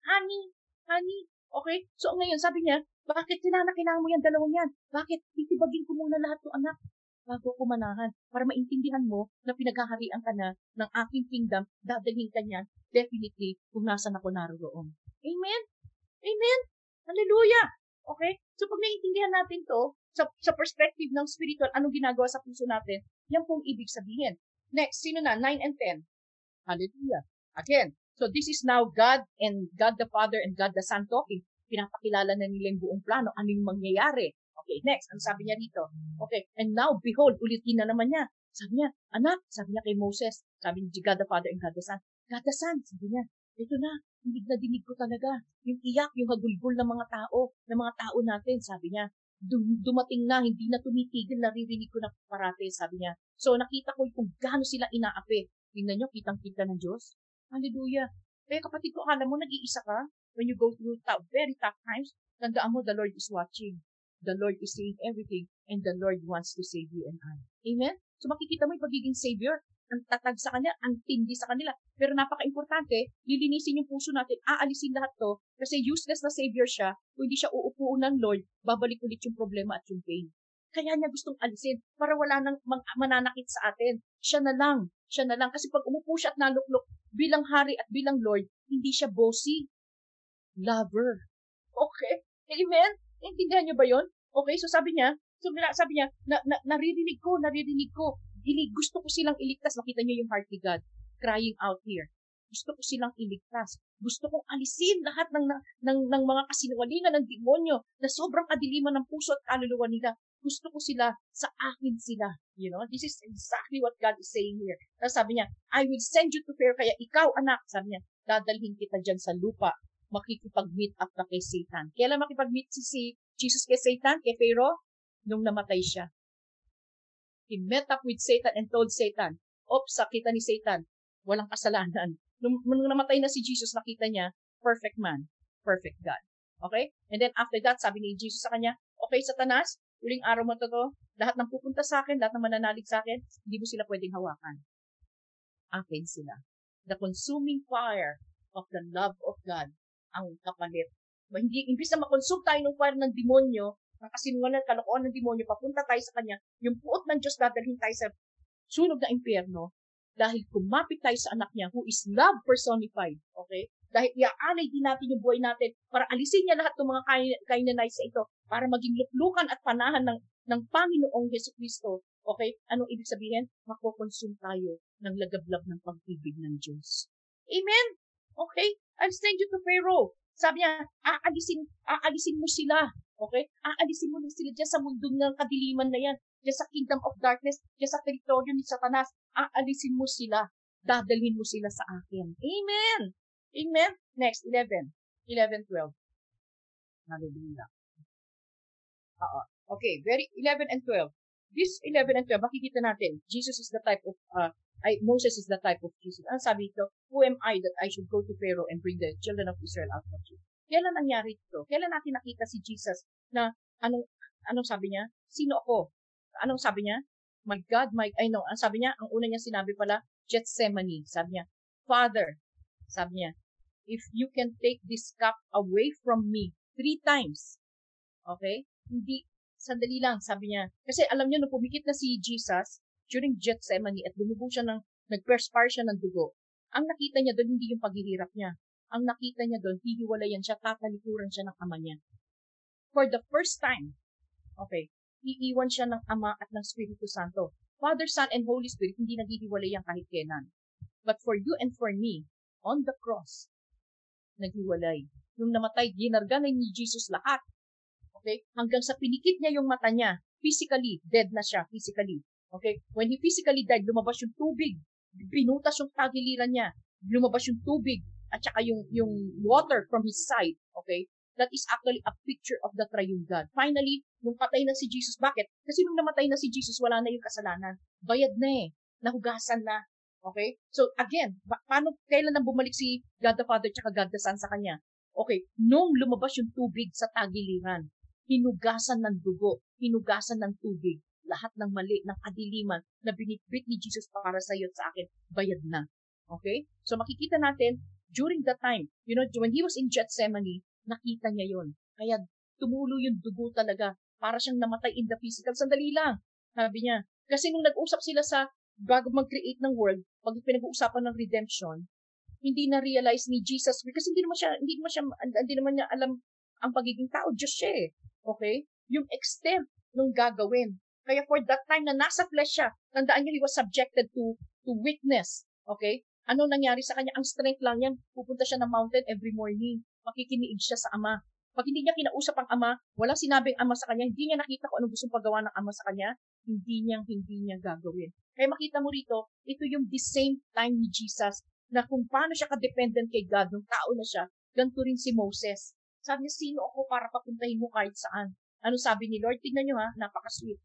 Honey, honey. Okay? So ngayon, sabi niya, bakit kailangan mo yan dalawang yan? Bakit? Titibagin ko muna lahat ng anak bago ko manahan para maintindihan mo na pinaghaharian ka na ng aking kingdom, dadalhin ka niyan definitely kung nasan ako naroon. Amen? Amen? Hallelujah! Okay? So pag naiintindihan natin to, sa, sa perspective ng spiritual, anong ginagawa sa puso natin, yan pong ibig sabihin. Next, sino na? 9 and 10. Hallelujah. Again, so this is now God and God the Father and God the Son talking. Pinapakilala na nila yung buong plano, ano yung mangyayari. Okay, next, ang sabi niya dito? Okay, and now, behold, ulitin na naman niya. Sabi niya, anak, sabi niya kay Moses, sabi ni God the Father and God the Son, God the Son, sabi niya, ito na, hindi na dinig ko talaga. Yung iyak, yung hagulgol ng mga tao, ng mga tao natin, sabi niya, dumating na, hindi na tumitigil, naririnig ko na parate, sabi niya. So, nakita ko kung gaano sila inaapi. Tingnan niyo, kitang-kita ng Diyos. Hallelujah. Kaya kapatid ko, akala mo, nag-iisa ka? When you go through tough, very tough times, tandaan mo, the Lord is watching. The Lord is saying everything and the Lord wants to save you and I. Amen? So makikita mo yung pagiging Savior. Ang tatag sa kanya, ang tindi sa kanila. Pero napaka-importante, lilinisin yung puso natin, aalisin lahat to, kasi useless na Savior siya, kung hindi siya uupo ng Lord, babalik ulit yung problema at yung pain. Kaya niya gustong alisin para wala nang mananakit sa atin. Siya na lang. Siya na lang. Kasi pag umupo siya at naluklok bilang hari at bilang Lord, hindi siya bossy. Lover. Okay? Amen? Intindihan niyo ba yon? Okay, so sabi niya, so sabi niya, na, na, naririnig ko, naririnig ko. Ili, gusto ko silang iligtas. Nakita niyo yung heart ni God crying out here. Gusto ko silang iligtas. Gusto kong alisin lahat ng, ng, ng mga kasinungalingan ng demonyo na sobrang kadiliman ng puso at kaluluwa nila. Gusto ko sila, sa akin sila. You know, this is exactly what God is saying here. Tapos sabi niya, I will send you to Pharaoh, kaya ikaw anak, sabi niya, dadalhin kita dyan sa lupa makikipag-meet up na kay Satan. Kailan makipag-meet si, si Jesus kay Satan, kay Pharaoh? Nung namatay siya. He met up with Satan and told Satan, Ops, sakita ni Satan, walang kasalanan. Nung, nung namatay na si Jesus, nakita niya, perfect man, perfect God. Okay? And then after that, sabi ni Jesus sa kanya, okay, Satanas, uling araw mo to to, lahat ng pupunta sa akin, lahat ng mananalig sa akin, hindi mo sila pwedeng hawakan. Akin sila. The consuming fire of the love of God ang kapalit. Hindi, imbis na makonsum tayo ng fire ng demonyo, ng kasinungalan, kalokohan ng demonyo, papunta tayo sa kanya, yung puot ng Diyos dadalhin tayo sa sunog na impyerno, dahil kumapit tayo sa anak niya who is love personified. Okay? Dahil iaalay din natin yung buhay natin para alisin niya lahat ng mga kainanay sa ito para maging luklukan at panahan ng, ng Panginoong Yeso Kristo. Okay? Anong ibig sabihin? Makokonsume tayo ng lagablab ng pag-ibig ng Diyos. Amen? Okay? I'll send you to Pharaoh. Sabi niya, aalisin, aalisin mo sila. Okay? Aalisin mo sila dyan sa mundo ng kadiliman na yan. Dyan sa kingdom of darkness, dyan sa teritoryo ni Satanas. Aalisin mo sila. Dadalhin mo sila sa akin. Amen! Amen? Next, 11. 11, 12. Hallelujah. Oo. Okay, very 11 and 12. this 11 and 12, makikita natin, Jesus is the type of, uh, I, Moses is the type of Jesus. Ang sabi ito, who am I that I should go to Pharaoh and bring the children of Israel out of Egypt? Kailan nangyari ito? Kailan natin nakita si Jesus na anong anong sabi niya? Sino ako? Anong sabi niya? My God, my I know. Ang sabi niya, ang una niya sinabi pala, Gethsemane. Sabi niya, Father, sabi niya, if you can take this cup away from me three times. Okay? Hindi sandali lang, sabi niya. Kasi alam niyo, nung pumikit na si Jesus during Gethsemane at lumubo siya ng, nag-perspire siya ng dugo, ang nakita niya doon hindi yung paghihirap niya ang nakita niya doon, hihiwalayan siya, tatalikuran siya ng ama niya. For the first time, okay, iiwan siya ng Ama at ng Espiritu Santo. Father, Son, and Holy Spirit, hindi naghihiwalay yan kahit kailan. But for you and for me, on the cross, naghiwalay. Nung namatay, ginarga na ni Jesus lahat. Okay? Hanggang sa pinikit niya yung mata niya, physically, dead na siya, physically. Okay? When he physically died, lumabas yung tubig. Pinutas yung tagiliran niya. Lumabas yung tubig at saka yung, yung water from his side, okay? That is actually a picture of the triune God. Finally, nung patay na si Jesus, bakit? Kasi nung namatay na si Jesus, wala na yung kasalanan. Bayad na eh. Nahugasan na. Okay? So, again, pa- paano, kailan nang bumalik si God the Father at God the Son sa kanya? Okay, nung lumabas yung tubig sa tagiliran, hinugasan ng dugo, hinugasan ng tubig, lahat ng mali, ng kadiliman na binitbit ni Jesus para sa iyo at sa akin, bayad na. Okay? So makikita natin, during that time, you know, when he was in Gethsemane, nakita niya yon. Kaya tumulo yung dugo talaga. Para siyang namatay in the physical. Sandali lang, sabi niya. Kasi nung nag-usap sila sa bago mag-create ng world, pag pinag-uusapan ng redemption, hindi na realize ni Jesus kasi hindi naman siya hindi naman siya hindi naman niya alam ang pagiging tao Diyos siya eh. Okay? Yung extent nung gagawin. Kaya for that time na nasa flesh siya, tandaan niyo he was subjected to to weakness. Okay? Ano nangyari sa kanya? Ang strength lang yan, pupunta siya ng mountain every morning. Makikiniig siya sa ama. Pag hindi niya kinausap ang ama, wala sinabing ama sa kanya, hindi niya nakita kung anong gustong paggawa ng ama sa kanya, hindi niya, hindi niya gagawin. Kaya makita mo rito, ito yung the same time ni Jesus na kung paano siya ka-dependent kay God, nung tao na siya, ganito rin si Moses. Sabi niya, sino ako para papuntahin mo kahit saan? Ano sabi ni Lord? Tignan niyo ha, napaka-sweet.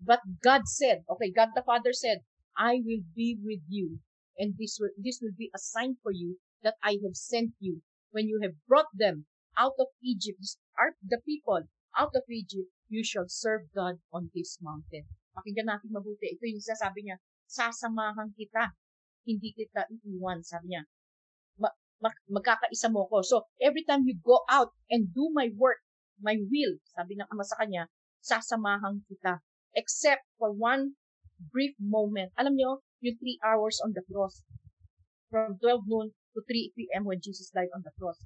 But God said, okay, God the Father said, I will be with you and this will, this will be a sign for you that I have sent you. When you have brought them out of Egypt, the people out of Egypt, you shall serve God on this mountain. Pakinggan natin mabuti. Ito yung sasabi niya, sasamahan kita. Hindi kita iiwan, sabi niya. Ma- ma- magkakaisa mo ko. So, every time you go out and do my work, my will, sabi ng ama sa kanya, sasamahan kita. Except for one brief moment. Alam niyo, yung 3 hours on the cross. From 12 noon to 3 p.m. when Jesus died on the cross.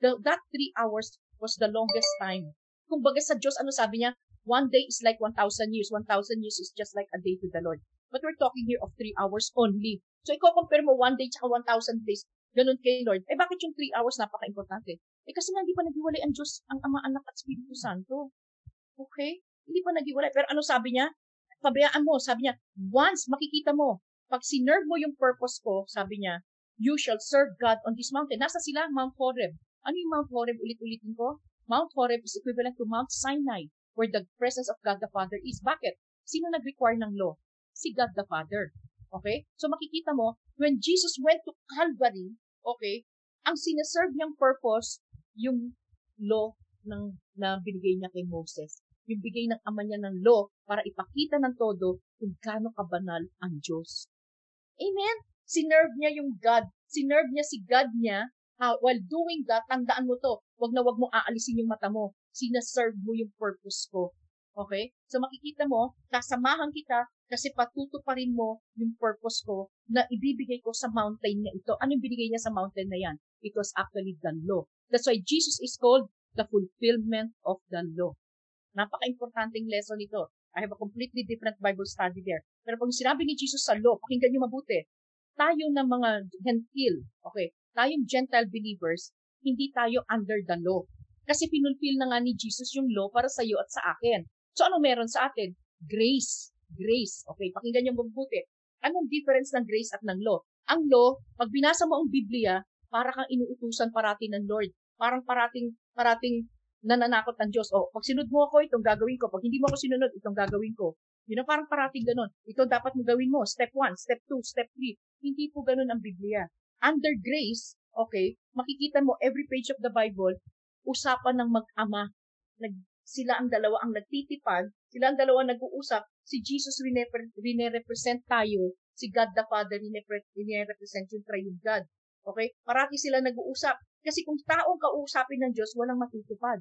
The, that 3 hours was the longest time. Kung baga sa Diyos, ano sabi niya? One day is like 1,000 years. 1,000 years is just like a day to the Lord. But we're talking here of 3 hours only. So, ikaw compare mo one day tsaka 1,000 days. Ganun kay Lord. Eh, bakit yung 3 hours napaka-importante? Eh, kasi nga hindi pa naghiwalay ang Diyos, ang Ama, Anak at Espiritu Santo. Okay? Hindi pa naghiwalay. Pero ano sabi niya? Pabayaan mo. Sabi niya, once makikita mo pag sinerve mo yung purpose ko, sabi niya, you shall serve God on this mountain. Nasa sila, Mount Horeb. Ano yung Mount Horeb? Ulit-ulitin ko. Mount Horeb is equivalent to Mount Sinai, where the presence of God the Father is. Bakit? Sino nag-require ng law? Si God the Father. Okay? So makikita mo, when Jesus went to Calvary, okay, ang sineserve niyang purpose, yung law ng, na binigay niya kay Moses. Yung bigay ng ama niya ng law para ipakita ng todo kung gaano kabanal ang Diyos. Amen? Sinerve niya yung God. Sinerve niya si God niya. How, while doing that, tandaan mo to. Huwag na wag mo aalisin yung mata mo. Sinaserve mo yung purpose ko. Okay? So makikita mo, kasamahan kita kasi patuto pa rin mo yung purpose ko na ibibigay ko sa mountain niya ito. Anong binigay niya sa mountain na yan? It was actually the law. That's why Jesus is called the fulfillment of the law. Napaka-importanting lesson ito. I have a completely different Bible study there. Pero pag sinabi ni Jesus sa law, pakinggan niyo mabuti. Tayo na mga Gentile, okay, tayong Gentile believers, hindi tayo under the law. Kasi pinulfill na nga ni Jesus yung law para sa iyo at sa akin. So ano meron sa atin? Grace. Grace. Okay, pakinggan niyo mabuti. Anong difference ng grace at ng law? Ang law, pag binasa mo ang Biblia, para kang inuutusan parati ng Lord. Parang parating, parating nananakot ang Diyos. O, pag sinunod mo ako, itong gagawin ko. Pag hindi mo ako sinunod, itong gagawin ko. Yun know, parang parating ganun. Ito dapat mo gawin mo. Step 1, step 2, step 3. Hindi po ganun ang Biblia. Under grace, okay, makikita mo every page of the Bible, usapan ng mag-ama. Nag, sila ang dalawa ang nagtitipad, sila ang dalawa nag-uusap, si Jesus rine-represent tayo, si God the Father rine-represent yung triune God. Okay? Parati sila nag-uusap. Kasi kung taong kausapin ng Diyos, walang matutupad.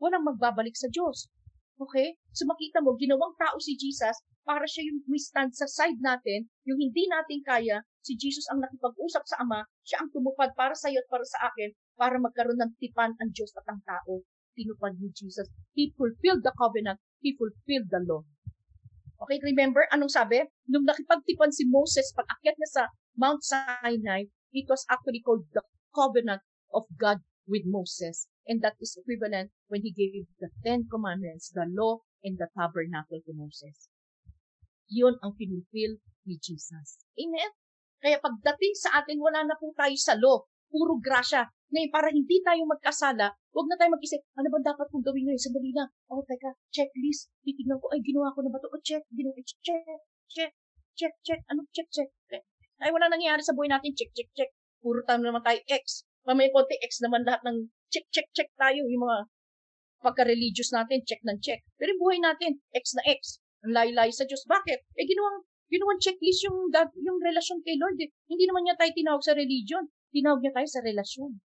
Walang magbabalik sa Diyos. Okay? So makita mo, ginawang tao si Jesus para siya yung stand sa side natin, yung hindi natin kaya, si Jesus ang nakipag-usap sa Ama, siya ang tumupad para sa iyo at para sa akin, para magkaroon ng tipan ang Diyos at ang tao. Tinupad ni Jesus. He fulfilled the covenant. He fulfilled the law. Okay, remember, anong sabi? Nung nakipagtipan si Moses, pag akyat niya sa Mount Sinai, it was actually called the covenant of God with Moses. And that is equivalent when he gave the Ten Commandments, the law, and the tabernacle to Moses. Yun ang pinulfill ni Jesus. Amen? Kaya pagdating sa atin, wala na po tayo sa law. Puro grasya. Ngayon, para hindi tayo magkasala, huwag na tayo mag-isip, ano ba dapat kong gawin ngayon? Sandali na. Oh, teka, checklist. Titignan ko, ay, ginawa ko na ba ito? Oh, check, ginawa, check, check, check, check, ano, check, check. Ay, wala nangyayari sa buhay natin, check, check, check. Puro tayo naman tayo X. Mamaya konti X naman lahat ng check, check, check tayo. Yung mga pagka-religious natin, check ng check. Pero yung buhay natin, X na X. Ang layo-layo sa Diyos. Bakit? Eh, ginawang, ginawang checklist yung, yung relasyon kay Lord. Eh. Hindi naman niya tayo tinawag sa religion. Tinawag niya tayo sa relasyon.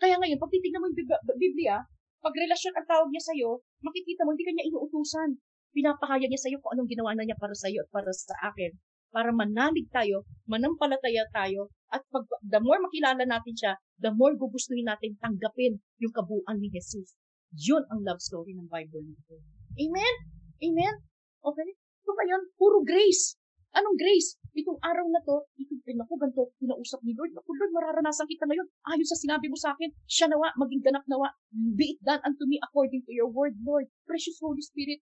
Kaya ngayon, pag titignan mo yung Biblia, pag relasyon ang tawag niya sa'yo, makikita mo, hindi ka niya inuutusan. Pinapahayag niya sa'yo kung anong ginawa na niya para sa'yo at para sa akin. Para manalig tayo, manampalataya tayo, at pag, the more makilala natin siya, the more gugustuhin natin tanggapin yung kabuuan ni Jesus. Yun ang love story ng Bible nito. Amen? Amen? Okay? So ngayon, puro grace. Anong grace? Itong araw na to, ito, naku, ganito, pinausap ni Lord. Naku, Lord, mararanasan kita ngayon. Ayon sa sinabi mo sa akin, siya nawa, maging ganap nawa. Be it done unto me according to your word, Lord. Precious Holy Spirit.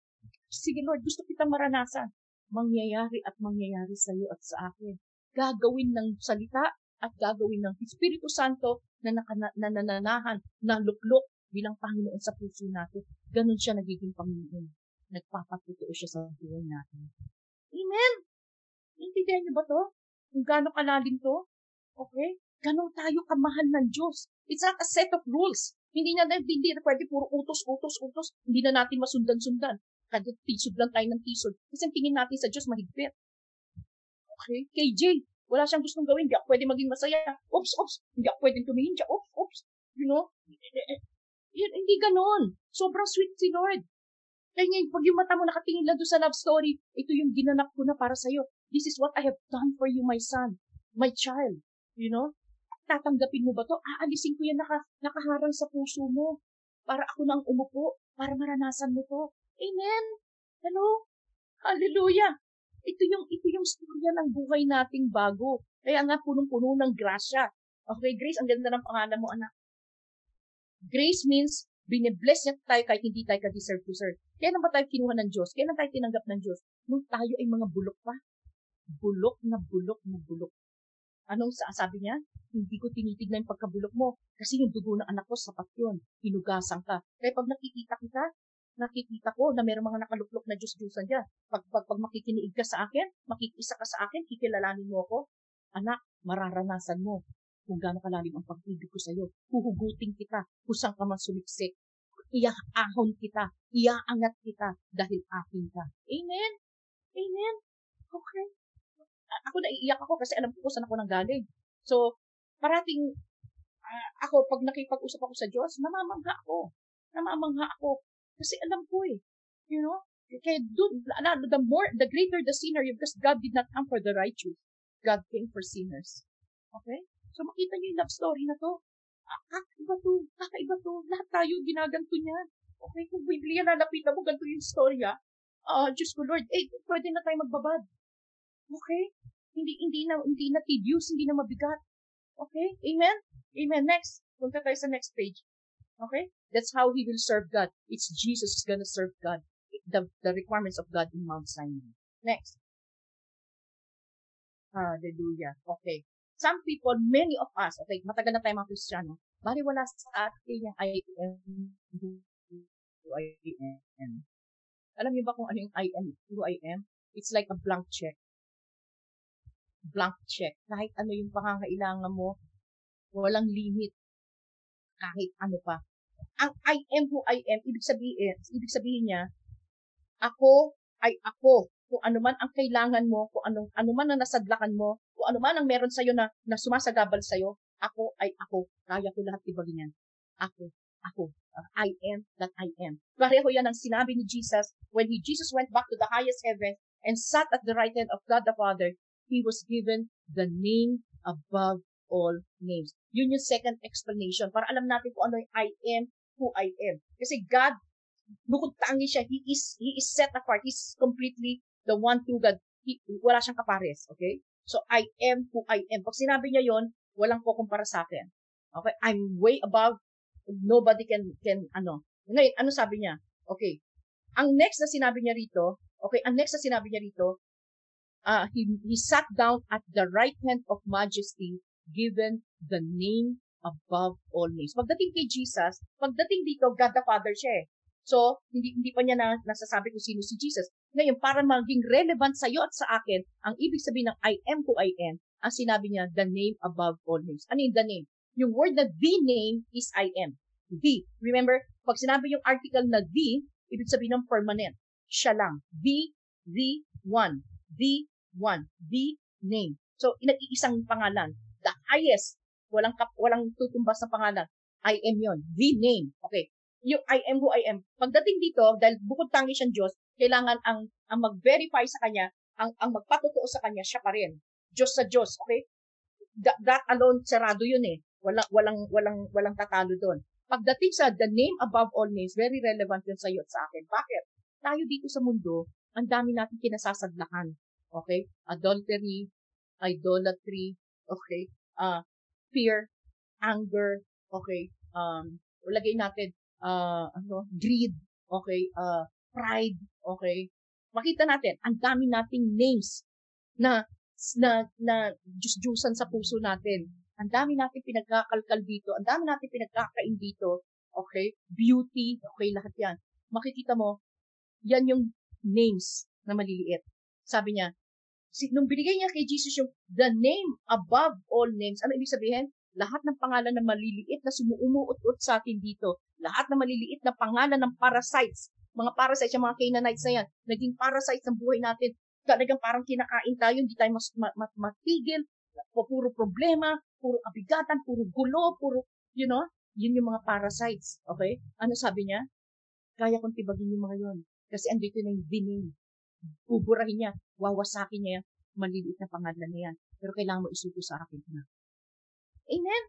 Sige, Lord, gusto kitang maranasan. Mangyayari at mangyayari sa iyo at sa akin. Gagawin ng salita at gagawin ng Espiritu Santo na nanananahan, na luklok bilang Panginoon sa puso natin. Ganon siya nagiging Panginoon. Nagpapatutuo siya sa buhay natin. Amen! Intindihan niyo ba to? Kung gaano kalalim to? Okay? Ganon tayo kamahal ng Diyos. It's not a set of rules. Hindi na, hindi na pwede puro utos, utos, utos. Hindi na natin masundan-sundan. Tisod lang tayo ng tisod. Kasi tingin natin sa Diyos mahigpit. Okay? KJ, wala siyang gustong gawin. Hindi ako pwede maging masaya. Oops, oops. Hindi ako pwedeng tumingin siya. Oops, oops. You know? Yun, hindi ganon. Sobrang sweet si Lord. Kaya ngayon, pag yung mata mo nakatingin lang doon sa love story, ito yung ginanap ko na para sa'yo. This is what I have done for you, my son, my child. You know? Tatanggapin mo ba to? Aalisin ko yan naka, nakaharang sa puso mo. Para ako nang umupo. Para maranasan mo to. Amen? Hello? Hallelujah! Ito yung, ito yung storya ng buhay nating bago. Kaya nga, punong-puno ng grasya. Okay, Grace, ang ganda ng pangalan mo, anak. Grace means, binibless niya tayo kahit hindi tayo ka-deserve to serve. Kailan ba tayo kinuha ng Diyos? Kailan tayo tinanggap ng Diyos? Nung tayo ay mga bulok pa. Bulok na bulok na bulok. Anong sabi niya? Hindi ko tinitignan yung pagkabulok mo. Kasi yung dugo ng anak ko, sapat yun. Hinugasan ka. Kaya pag nakikita kita, nakikita ko na mayroong mga nakaluklok na Diyos-Diyosan dyan. Pag, pag, pag makikiniig ka sa akin, makikisa ka sa akin, kikilalanin mo ako, anak, mararanasan mo kung gaano kalalim ang pag-ibig ko sa iyo. Huhugutin kita, kusang ka man sumiksik. Iaahon kita, iaangat kita dahil akin ka. Amen? Amen? Okay. Ako naiiyak ako kasi alam ko kung saan ako nanggaling. So, parating uh, ako, pag nakipag-usap ako sa Diyos, namamangha ako. Namamangha ako kasi alam ko eh. You know? Kaya dun, the more, the greater the sinner, because God did not come for the righteous. God came for sinners. Okay? So makita niyo yung love story na to. Ah, kakaiba to. Kakaiba to. Lahat tayo ginaganto niya. Okay? Kung Biblia lalapitan mo, ganito yung storya. Ah, uh, Diyos ko Lord, eh, pwede na tayo magbabad. Okay? Hindi, hindi na, hindi na tedious, hindi na mabigat. Okay? Amen? Amen. Next. Punta tayo sa next page. Okay? That's how he will serve God. It's Jesus who's gonna serve God. The, the requirements of God in Mount Sinai. Next. Hallelujah. Okay. Some people, many of us, okay, matagal na tayo mga Kristiyano, bali wala sa atin yung I am, who I am. Alam niyo ba kung ano yung I am, who I am? it's like a blank check. Blank check. Kahit ano yung pangangailangan mo, walang limit. Kahit ano pa. Ang I am who I am, ibig sabihin, ibig sabihin niya, ako ay ako. Kung ano man ang kailangan mo, kung ano, ano man ang nasadlakan mo, kung ano man ang meron sa'yo na, na sumasagabal sa'yo, ako ay ako. Kaya ko lahat ibagin yan. Ako, ako. I am that I am. Pareho yan ang sinabi ni Jesus when he, Jesus went back to the highest heaven and sat at the right hand of God the Father, he was given the name above all names. Yun yung second explanation para alam natin kung ano yung I am who I am. Kasi God, bukod tangi siya, He is, He is set apart. He's completely the one true God. He, wala siyang kapares. Okay? So, I am who I am. Pag sinabi niya yon walang kukumpara sa akin. Okay? I'm way above. Nobody can, can, ano. Ngayon, ano sabi niya? Okay. Ang next na sinabi niya rito, okay, ang next na sinabi niya rito, uh, he, he sat down at the right hand of majesty, given the name above all names. Pagdating kay Jesus, pagdating dito, God the Father siya eh. So, hindi, hindi pa niya na, nasasabi kung sino si Jesus. Ngayon, para maging relevant sa iyo at sa akin, ang ibig sabihin ng I am who I am, ang sinabi niya, the name above all names. Ano yung the name? Yung word na the name is I am. The. Remember, pag sinabi yung article na the, ibig sabihin ng permanent. Siya lang. The, the, one. The, one. The name. So, nag-iisang pangalan. The highest. Walang, kap, walang tutumbas na pangalan. I am yon. The name. Okay yung I am who I am. Pagdating dito, dahil bukod tangi siyang Diyos, kailangan ang, ang mag-verify sa Kanya, ang, ang magpatotoo sa Kanya, siya pa rin. Diyos sa Diyos, okay? That, that alone, sarado yun eh. Walang, walang, walang, walang tatalo doon. Pagdating sa the name above all names, very relevant yun sa iyo at sa akin. Bakit? Tayo dito sa mundo, ang dami natin kinasasadlakan. Okay? Adultery, idolatry, okay? Uh, fear, anger, okay? Um, lagay natin uh, ano, greed, okay, uh, pride, okay. Makita natin, ang dami nating names na na na Diyos-Diyosan sa puso natin. Ang dami natin pinagkakalkal dito, ang dami natin pinagkakain dito, okay? Beauty, okay, lahat yan. Makikita mo, yan yung names na maliliit. Sabi niya, nung binigay niya kay Jesus yung the name above all names, ano ibig sabihin? lahat ng pangalan na maliliit na sumuumuot-ut sa atin dito, lahat ng maliliit na pangalan ng parasites, mga parasites, yung mga Canaanites na yan, naging parasites ng buhay natin, talagang parang kinakain tayo, hindi tayo mas, ma, ma, matigil, puro problema, puro abigatan, puro gulo, puro, you know, yun yung mga parasites. Okay? Ano sabi niya? Kaya kong tibagin yung mga yun. Kasi andito na yung vining. Buburahin niya, wawasakin niya yung maliliit na pangalan na yan. Pero kailangan mo isuko sa akin na. Amen?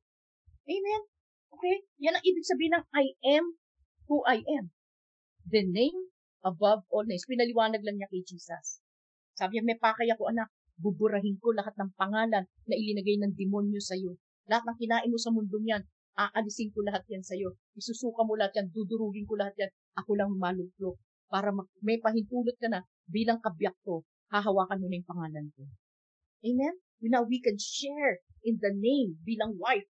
Amen? Okay? Yan ang ibig sabihin ng I am who I am. The name above all names. Pinaliwanag lang niya kay Jesus. Sabi niya, may pakay ako anak, buburahin ko lahat ng pangalan na ilinagay ng demonyo sa iyo. Lahat ng kinain mo sa mundong yan, aalisin ko lahat yan sa iyo. Isusuka mo lahat yan, dudurugin ko lahat yan. Ako lang malulok. Para may pahintulot ka na bilang kabiyak ko, hahawakan mo na yung pangalan ko. Amen? Know, we can share in the name bilang wife.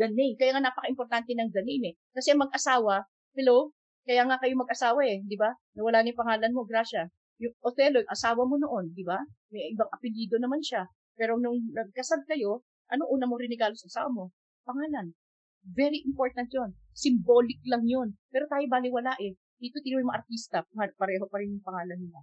The name. Kaya nga napaka-importante ng the name eh. Kasi mag-asawa, hello, kaya nga kayo mag-asawa eh, di ba? Nawala ni pangalan mo, Gracia. Yung Othello, asawa mo noon, di ba? May ibang apelido naman siya. Pero nung nagkasal kayo, ano una mo rinigalo sa asawa mo? Pangalan. Very important yon. Symbolic lang yon. Pero tayo baliwala eh. Dito tino yung mga artista, pareho pa rin yung pangalan nila.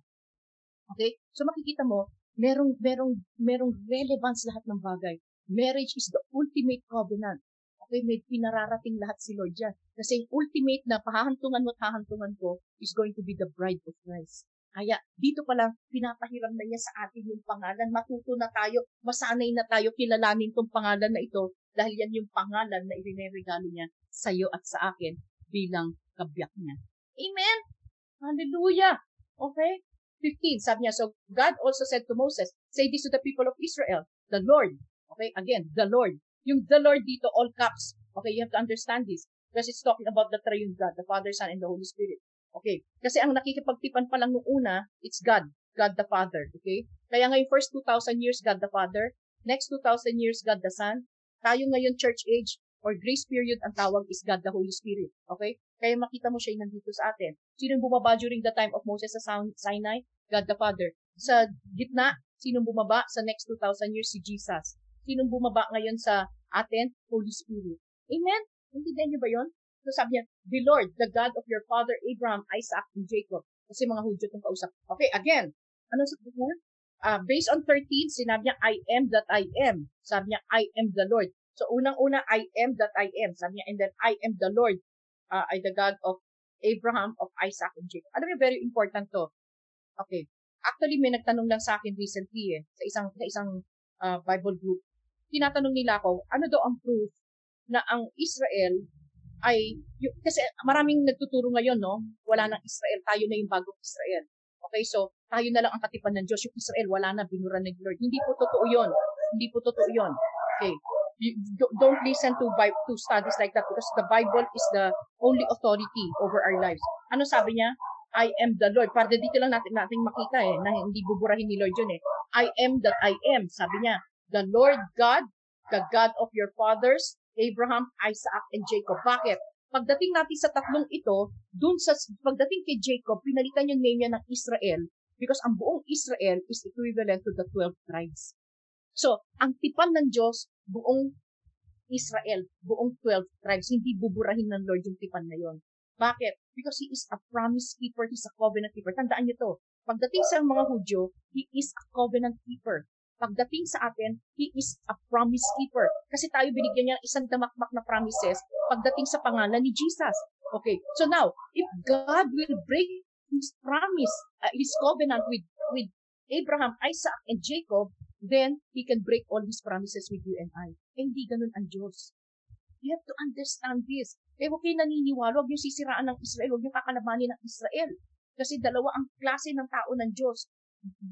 Okay? So makikita mo, merong, merong, merong relevance lahat ng bagay. Marriage is the ultimate covenant. Okay, may pinararating lahat si Lord dyan. Kasi yung ultimate na pahahantungan mo at hahantungan ko is going to be the bride of Christ. Kaya dito pa lang, pinapahiram na niya sa atin yung pangalan. Matuto na tayo, masanay na tayo kilalanin tong pangalan na ito dahil yan yung pangalan na irineregalo niya sa iyo at sa akin bilang kabiyak niya. Amen? Hallelujah! Okay? 15, sabi niya, so God also said to Moses, say this to the people of Israel, the Lord, Okay? Again, the Lord. Yung the Lord dito, all caps. Okay, you have to understand this. Because it's talking about the triune God, the Father, Son, and the Holy Spirit. Okay? Kasi ang nakikipagtipan pa lang nung una, it's God. God the Father. Okay? Kaya ngayon, first 2,000 years, God the Father. Next 2,000 years, God the Son. Tayo ngayon, church age, or grace period, ang tawag is God the Holy Spirit. Okay? Kaya makita mo siya yung nandito sa atin. Sino bumaba during the time of Moses sa Sinai? God the Father. sa gitna, sinong bumaba sa next 2,000 years? Si Jesus. Sinong bumaba ngayon sa atin? Holy Spirit. Amen? Intindihan niyo ba yon? So sabi niya, the Lord, the God of your father Abraham, Isaac, and Jacob. Kasi mga Hudyo itong kausap. Okay, again. Ano sa niya? Uh, based on 13, sinabi niya, I am that I am. Sabi niya, I am the Lord. So unang-una, I am that I am. Sabi niya, and then I am the Lord, uh, I the God of Abraham, of Isaac, and Jacob. Alam niyo, very important to. Okay. Actually, may nagtanong lang sa akin recently eh, sa isang, sa isang uh, Bible group. Tinatanong nila ako, ano daw ang proof na ang Israel ay, yung, kasi maraming nagtuturo ngayon, no? Wala nang Israel, tayo na yung bagong Israel. Okay, so tayo na lang ang katipan ng Diyos. Yung Israel, wala na, binura ng Lord. Hindi po totoo yon. Hindi po totoo yon. Okay. You, don't listen to to studies like that because the Bible is the only authority over our lives. Ano sabi niya? I am the Lord. Para dito lang natin nating makita eh, na hindi buburahin ni Lord yun eh. I am that I am. Sabi niya, the Lord God, the God of your fathers, Abraham, Isaac, and Jacob. Bakit? Pagdating natin sa tatlong ito, dun sa pagdating kay Jacob, pinalitan yung name niya ng Israel because ang buong Israel is equivalent to the 12 tribes. So, ang tipan ng Diyos, buong Israel, buong 12 tribes, hindi buburahin ng Lord yung tipan na yon. Bakit? Because He is a promise keeper, He's a covenant keeper. Tandaan niyo to. Pagdating sa mga Hudyo, He is a covenant keeper. Pagdating sa atin, He is a promise keeper. Kasi tayo binigyan niya ng isang damakmak na promises pagdating sa pangalan ni Jesus. Okay, so now, if God will break His promise, uh, His covenant with, with Abraham, Isaac, and Jacob, then He can break all His promises with you and I. Eh, hindi ganun ang Diyos. You have to understand this. Eh, huwag kayo naniniwala, huwag yung sisiraan ng Israel, huwag yung kakalabanin ng Israel. Kasi dalawa ang klase ng tao ng Diyos.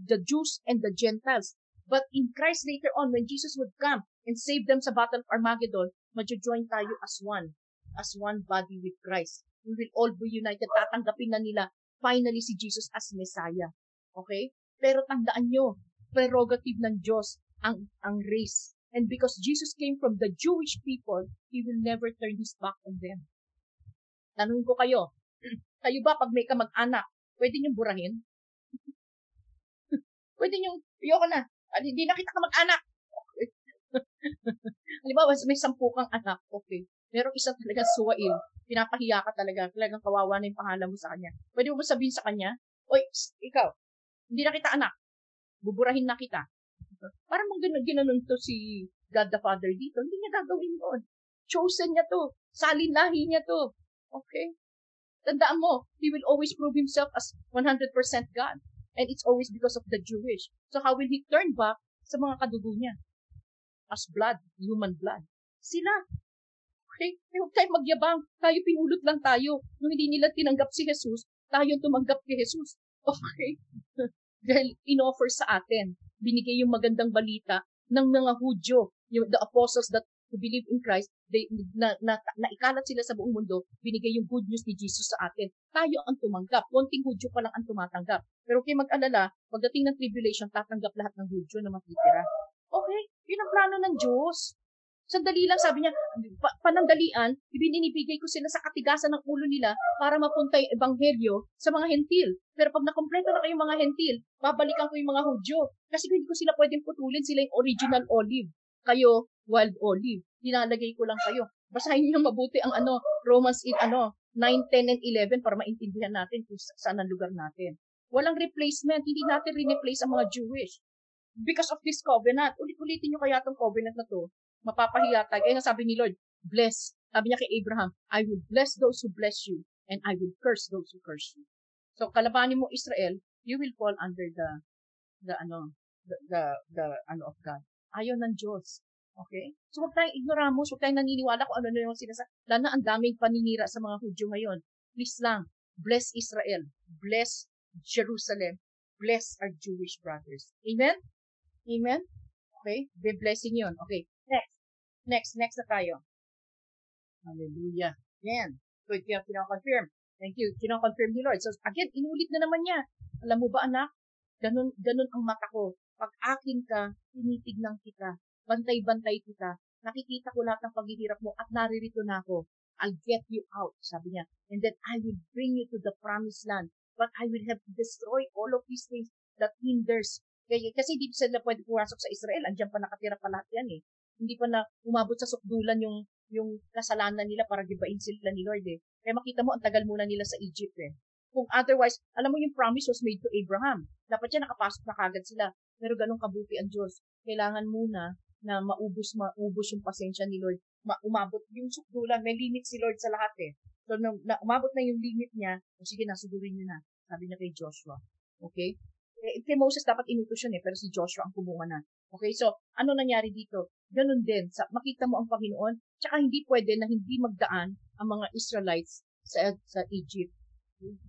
The Jews and the Gentiles. But in Christ later on, when Jesus would come and save them sa Battle of Armageddon, majo-join tayo as one. As one body with Christ. We will all be united. Tatanggapin na nila finally si Jesus as Messiah. Okay? Pero tandaan nyo, prerogative ng Diyos ang, ang race. And because Jesus came from the Jewish people, He will never turn His back on them. Tanong ko kayo, kayo ba pag may kamag-anak, pwede niyong burahin? pwede niyong, ayoko na, hindi na kita kamag-anak. Halimbawa, may sampu kang anak, okay. Pero isa talaga suwail, pinapahiya ka talaga, talagang kawawa na yung pangalan mo sa kanya. Pwede mo ba sabihin sa kanya, Oy, ikaw, hindi na kita anak, buburahin na kita. Parang gano'n, ginanon to si God the Father dito. Hindi niya gagawin yun. Chosen niya to. Salin lahi niya to. Okay? Tandaan mo, He will always prove Himself as 100% God. And it's always because of the Jewish. So how will He turn back sa mga kadugo niya? As blood, human blood. Sila. Okay? Eh, huwag tayo magyabang. Tayo pinulot lang tayo. Nung hindi nila tinanggap si Jesus, tayo tumanggap kay Jesus. Okay? Dahil inoffer sa atin binigay yung magandang balita ng mga Hudyo, yung, the apostles that who believe in Christ, they, na, na, na, ikalat sila sa buong mundo, binigay yung good news ni Jesus sa atin. Tayo ang tumanggap. Konting Hudyo pa lang ang tumatanggap. Pero kay mag-alala, pagdating ng tribulation, tatanggap lahat ng Hudyo na matitira. Okay? Yun ang plano ng Diyos. Sandali lang, sabi niya, pa- panandalian, ibinibigay ko sila sa katigasan ng ulo nila para mapunta yung ebanghelyo sa mga hentil. Pero pag nakompleto na kayong mga hentil, babalikan ko yung mga Hudyo. Kasi hindi ko sila pwedeng putulin, sila yung original olive. Kayo, wild olive. Dinalagay ko lang kayo. Basahin niyo mabuti ang ano, Romans in ano, 9, 10, and 11 para maintindihan natin kung saan ang lugar natin. Walang replacement. Hindi natin re-replace ang mga Jewish. Because of this covenant. Ulit-ulitin nyo kaya itong covenant na to mapapahiya tayo. Kaya sabi ni Lord, bless. Sabi niya kay Abraham, I will bless those who bless you and I will curse those who curse you. So kalabanin mo Israel, you will fall under the the ano the the, the ano of God. Ayaw ng Diyos. Okay? So huwag tayong ignoramos, huwag tayong naniniwala kung ano na yung sinasabi. Lalo na ang daming paninira sa mga Hudyo ngayon. Please lang, bless Israel, bless Jerusalem, bless our Jewish brothers. Amen? Amen? Okay? Be blessing yun. Okay. Next. Next. Na tayo. Hallelujah. Yan. Good. Kaya kinakonfirm. Thank you. Kinakonfirm ni Lord. So, again, inulit na naman niya. Alam mo ba, anak? Ganun, ganun ang mata ko. Pag akin ka, tinitignan kita. Bantay-bantay kita. Nakikita ko lahat ng paghihirap mo at naririto na ako. I'll get you out, sabi niya. And then I will bring you to the promised land. But I will have to destroy all of these things. that hinders. Kaya, kasi hindi sila pwede pumasok sa Israel. Andiyan pa nakatira pa lahat yan eh. Hindi pa na umabot sa sukdulan yung yung kasalanan nila para gibain sila ni Lord eh. Kaya makita mo, ang tagal muna nila sa Egypt eh. Kung otherwise, alam mo yung promise was made to Abraham. Dapat siya nakapasok na kagad sila. Pero ganun kabuti ang Diyos. Kailangan muna na maubos maubos yung pasensya ni Lord. Ma- umabot yung sukdulan. May limit si Lord sa lahat eh. So, na, na, umabot na yung limit niya, o sige na, sugurin niyo na. Sabi niya kay Joshua. Okay? Eh, kay Moses dapat inutos yun eh, pero si Joshua ang kumuha na. Okay, so, ano nangyari dito? Ganun din, sa, makita mo ang Panginoon, tsaka hindi pwede na hindi magdaan ang mga Israelites sa, sa Egypt.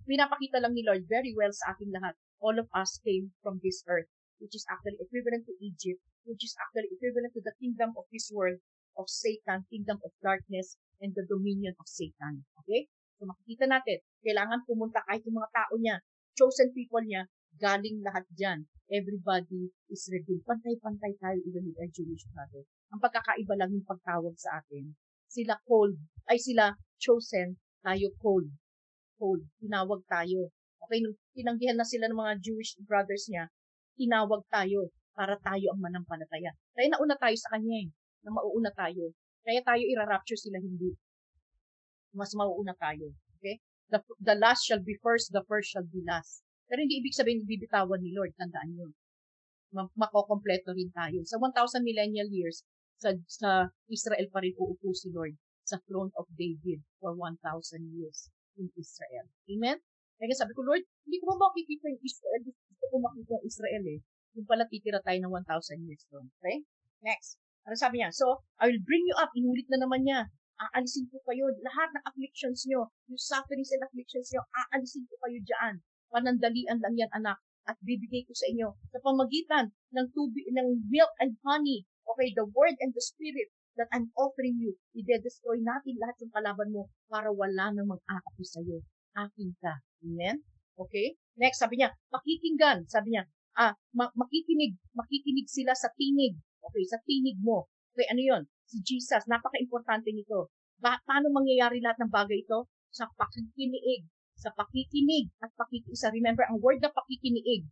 Pinapakita lang ni Lord very well sa ating lahat. All of us came from this earth, which is actually equivalent to Egypt, which is actually equivalent to the kingdom of this world, of Satan, kingdom of darkness, and the dominion of Satan. Okay? So makikita natin, kailangan pumunta kahit yung mga tao niya, chosen people niya, galing lahat dyan. Everybody is revealed. Pantay-pantay tayo with our Jewish brother. Ang pagkakaiba lang yung pagtawag sa atin. Sila called, ay sila chosen, tayo called. Called. Tinawag tayo. Okay, nung tinanggihan na sila ng mga Jewish brothers niya, tinawag tayo para tayo ang manampalataya. Kaya nauna tayo sa kanya eh, na mauuna tayo. Kaya tayo ira-rapture sila hindi. Mas mauuna tayo. Okay? The, the last shall be first, the first shall be last. Pero hindi ibig sabihin bibitawan ni Lord. Tandaan nyo. Makokompleto rin tayo. Sa 1,000 millennial years, sa, sa Israel pa rin uupo si Lord sa throne of David for 1,000 years in Israel. Amen? Kaya sabi ko, Lord, hindi ko ba makikita yung Israel? Gusto ko makita yung Israel eh. Yung pala titira tayo ng 1,000 years doon. Okay? Next. Ano sabi niya? So, I will bring you up. Inulit na naman niya. Aalisin ko kayo. Lahat ng afflictions nyo, yung sufferings and afflictions nyo, aalisin ko kayo dyan. Panandalian lang yan, anak. At bibigay ko sa inyo sa pamagitan ng tubig, ng milk and honey. Okay, the word and the spirit that I'm offering you. Ide-destroy natin lahat ng kalaban mo para wala nang mag-aapi sa'yo. Akin ka. Amen? Okay? Next, sabi niya, pakikinggan. Sabi niya, ah, ma- makikinig. Makikinig sila sa tinig. Okay, sa tinig mo. Okay, ano yon? Si Jesus. Napaka-importante nito. Ba- paano mangyayari lahat ng bagay ito? Sa pakikinig sa pakikinig at pakikiisa. Remember, ang word na pakikinig,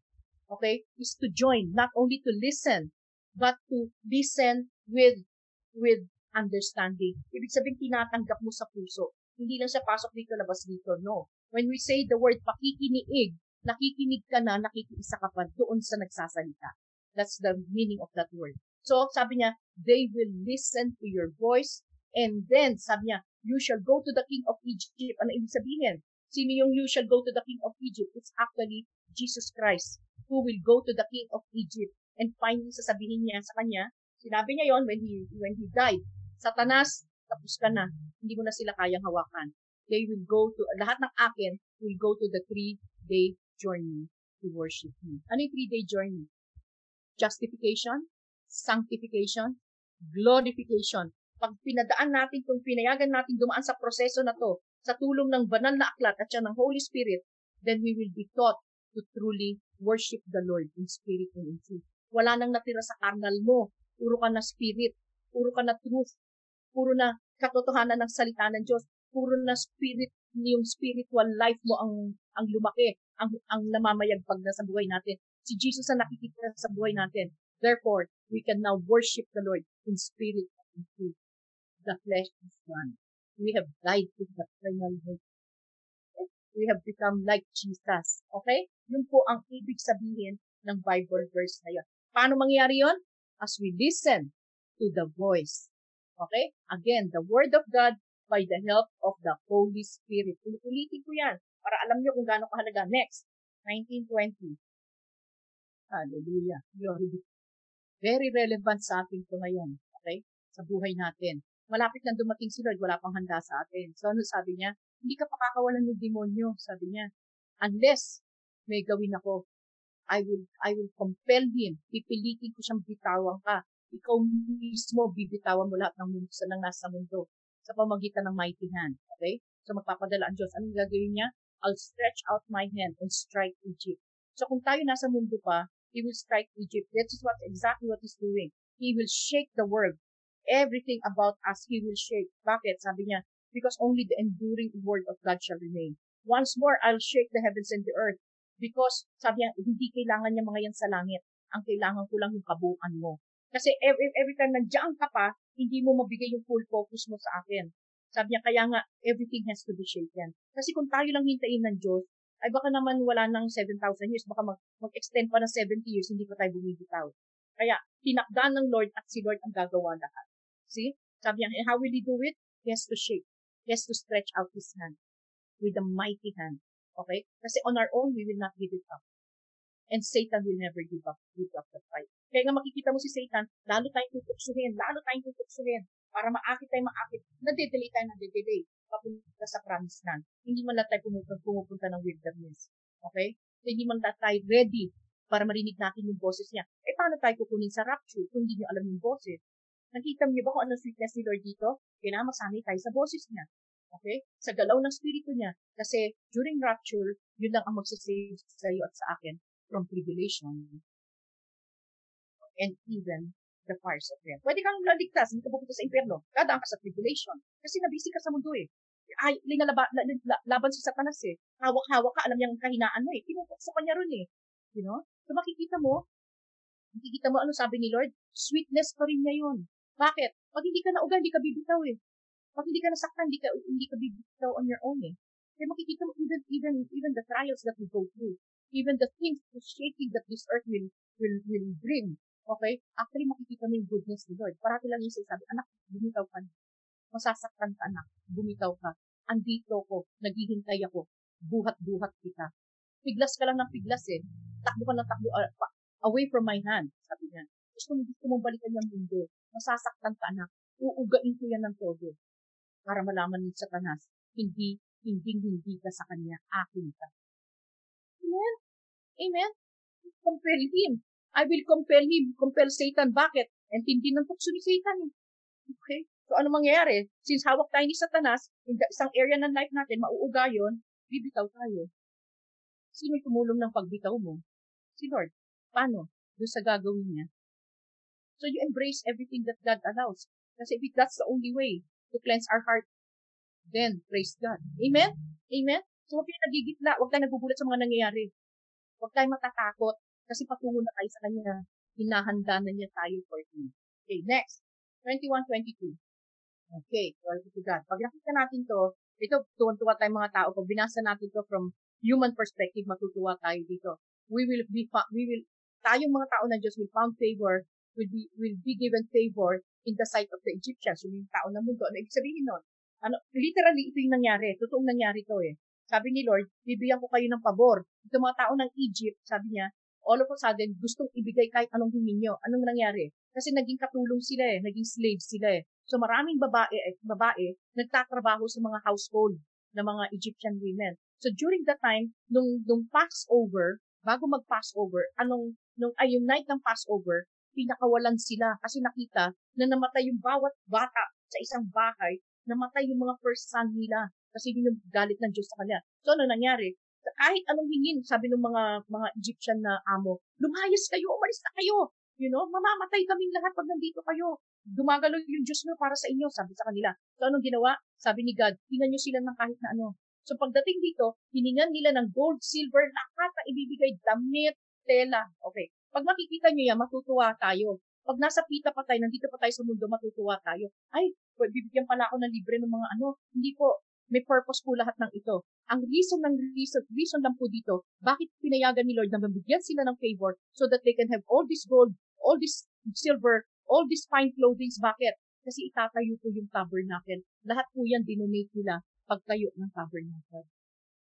okay, is to join, not only to listen, but to listen with with understanding. Ibig sabihin, tinatanggap mo sa puso. Hindi lang siya pasok dito, labas dito. No. When we say the word pakikinig, nakikinig ka na, nakikiisa ka pa doon sa nagsasalita. That's the meaning of that word. So, sabi niya, they will listen to your voice, and then, sabi niya, you shall go to the king of Egypt. Ano ibig sabihin? Sino yung you shall go to the king of Egypt? It's actually Jesus Christ who will go to the king of Egypt and finally sasabihin niya sa kanya, sinabi niya yon when he, when he died, Satanas, tapos ka na. Hindi mo na sila kayang hawakan. They will go to, lahat ng akin will go to the three-day journey to worship me. Ano yung three-day journey? Justification, sanctification, glorification. Pag pinadaan natin, kung pinayagan natin dumaan sa proseso na to, sa tulong ng banal na aklat at siya ng Holy Spirit, then we will be taught to truly worship the Lord in spirit and in truth. Wala nang natira sa karnal mo. Puro ka na spirit. Puro ka na truth. Puro na katotohanan ng salita ng Diyos. Puro na spirit, yung spiritual life mo ang ang lumaki, ang ang namamayagpag na sa buhay natin. Si Jesus ang nakikita sa buhay natin. Therefore, we can now worship the Lord in spirit and in truth. The flesh is gone. We have died to the eternal hope. We have become like Jesus. Okay? Yun po ang ibig sabihin ng Bible verse na yun. Paano mangyayari yon? As we listen to the voice. Okay? Again, the Word of God by the help of the Holy Spirit. Ulitin ko yan para alam nyo kung gaano kahalaga. Next, 1920. Hallelujah. Very relevant sa atin to ngayon. Okay? Sa buhay natin malapit na dumating si Lord, wala pang handa sa atin. So ano sabi niya? Hindi ka pakakawalan ng demonyo, sabi niya. Unless may gawin ako, I will I will compel him. Pipilitin ko siyang bitawan ka. Ikaw mismo bibitawan mo lahat ng mundo sa nang nasa mundo sa pamagitan ng mighty hand. Okay? So magpapadala ang Diyos. Anong gagawin niya? I'll stretch out my hand and strike Egypt. So kung tayo nasa mundo pa, He will strike Egypt. That is what exactly what He's doing. He will shake the world everything about us He will shake. Bakit? Sabi niya, because only the enduring word of God shall remain. Once more, I'll shake the heavens and the earth. Because, sabi niya, hindi kailangan niya mga yan sa langit. Ang kailangan ko lang yung kabuuan mo. Kasi every, every time nandiyan ka pa, hindi mo mabigay yung full focus mo sa akin. Sabi niya, kaya nga, everything has to be shaken. Kasi kung tayo lang hintayin ng Diyos, ay baka naman wala ng 7,000 years, baka mag, mag-extend pa ng 70 years, hindi pa tayo bumibitaw. Kaya, tinakdan ng Lord at si Lord ang gagawa lahat. See? Sabi niya, how will He do it? He has to shake. He has to stretch out His hand with a mighty hand. Okay? Kasi on our own, we will not give it up. And Satan will never give up, give up the fight. Kaya nga makikita mo si Satan, lalo tayong tutuksuhin, lalo tayong tutuksuhin, para maakit tayo maakit. Nade-delay tayo, nade-delay, papunta sa promised land. Hindi man lang tayo pumupunta, pumupunta ng wilderness. Okay? So, hindi man lang tayo ready para marinig natin yung boses niya. Eh, paano tayo kukunin sa rapture kung hindi niyo alam yung boses? Nakita niyo ba kung ano sweetness ni Lord dito? Kailangan masanay tayo sa boses niya. Okay? Sa galaw ng spirito niya. Kasi during rapture, yun lang ang magsasave sa iyo at sa akin from tribulation and even the fires of hell. Pwede kang laligtas, hindi ka pupunta sa impyerno. Dadaan ka sa tribulation. Kasi nabisi ka sa mundo eh. Ay, linalaba, la, la, laban si Satanas eh. Hawak-hawak ka, alam niya ang kahinaan mo eh. Pinupukso ka niya ron eh. You know? So makikita mo, makikita mo ano sabi ni Lord, sweetness pa rin niya yun. Bakit? Pag hindi ka nauga, hindi ka bibitaw eh. Pag hindi ka nasaktan, hindi ka, hindi ka bibitaw on your own eh. Kaya makikita mo, even, even, even the trials that we go through, even the things, the shaking that this earth will, will, will bring, okay? Actually, makikita mo yung goodness ni Lord. Parati lang yung sabi, anak, bumitaw ka na. Masasaktan ka anak, bumitaw ka. Andito ko, naghihintay ako, buhat-buhat kita. Piglas ka lang ng piglas eh. Takbo ka ng takbo, uh, away from my hand, sabi niya. Gusto mo, gusto mong balikan yung mundo. Masasaktan ka anak. Uugain ko yan ng todo. Para malaman ni Satanas, hindi, hindi, hindi ka sa kanya, akin ka. Amen? Amen? Compel him. I will compel him, compel Satan. Bakit? And hindi ng tukso ni Satan. Okay? So, ano mangyayari? Since hawak tayo ni Satanas, in the, isang area ng life natin, mauuga yun, bibitaw tayo. Sino tumulong ng pagbitaw mo? Si Lord. Paano? Doon sa gagawin niya. So, you embrace everything that God allows. Kasi if that's the only way to cleanse our heart, then praise God. Amen? Amen? So, huwag tayo nagigitla. Huwag tayo nagugulat sa mga nangyayari. Huwag tayo matatakot kasi patungo na tayo sa Kanya. Hinahanda na niya tayo for Him. Okay, next. 21-22. Okay, glory to God. Pag nakita natin to, ito, tuwan-tuwa tayong mga tao. Pag binasa natin to from human perspective, matutuwa tayo dito. We will be, we will, tayong mga tao ng Diyos will found favor, will be, will be given favor in the sight of the Egyptians, yung tao ng mundo. Ano ibig sabihin nun? Ano, literally, ito yung nangyari. Totoong nangyari to eh. Sabi ni Lord, bibigyan ko kayo ng pabor. Ito mga tao ng Egypt, sabi niya, all of a sudden, gustong ibigay kahit anong hingin nyo. Anong nangyari? Kasi naging katulong sila eh, naging slave sila eh. So maraming babae, eh, babae nagtatrabaho sa mga household ng mga Egyptian women. So during that time, nung, nung Passover, bago mag-Passover, anong, nung, ay night ng Passover, pinakawalan sila kasi nakita na namatay yung bawat bata sa isang bahay, namatay yung mga first son nila kasi yun yung galit ng Diyos sa kanila. So ano nangyari? Kahit anong hingin, sabi ng mga mga Egyptian na amo, lumayas kayo, umalis na kayo. You know, mamamatay kaming lahat pag nandito kayo. Dumagalo yung Diyos mo para sa inyo, sabi sa kanila. So anong ginawa? Sabi ni God, tingnan nyo sila ng kahit na ano. So pagdating dito, hiningan nila ng gold, silver, lahat na ibibigay, damit, tela. Okay. Pag makikita nyo yan, matutuwa tayo. Pag nasa pita pa tayo, nandito pa tayo sa mundo, matutuwa tayo. Ay, bibigyan pala ako ng libre ng mga ano. Hindi po, may purpose po lahat ng ito. Ang reason ng reason, reason lang po dito, bakit pinayagan ni Lord na mabigyan sila ng favor so that they can have all this gold, all this silver, all these fine clothing. Bakit? Kasi itatayo po yung tabernacle. Lahat po yan dinonate nila pagtayo ng tabernacle.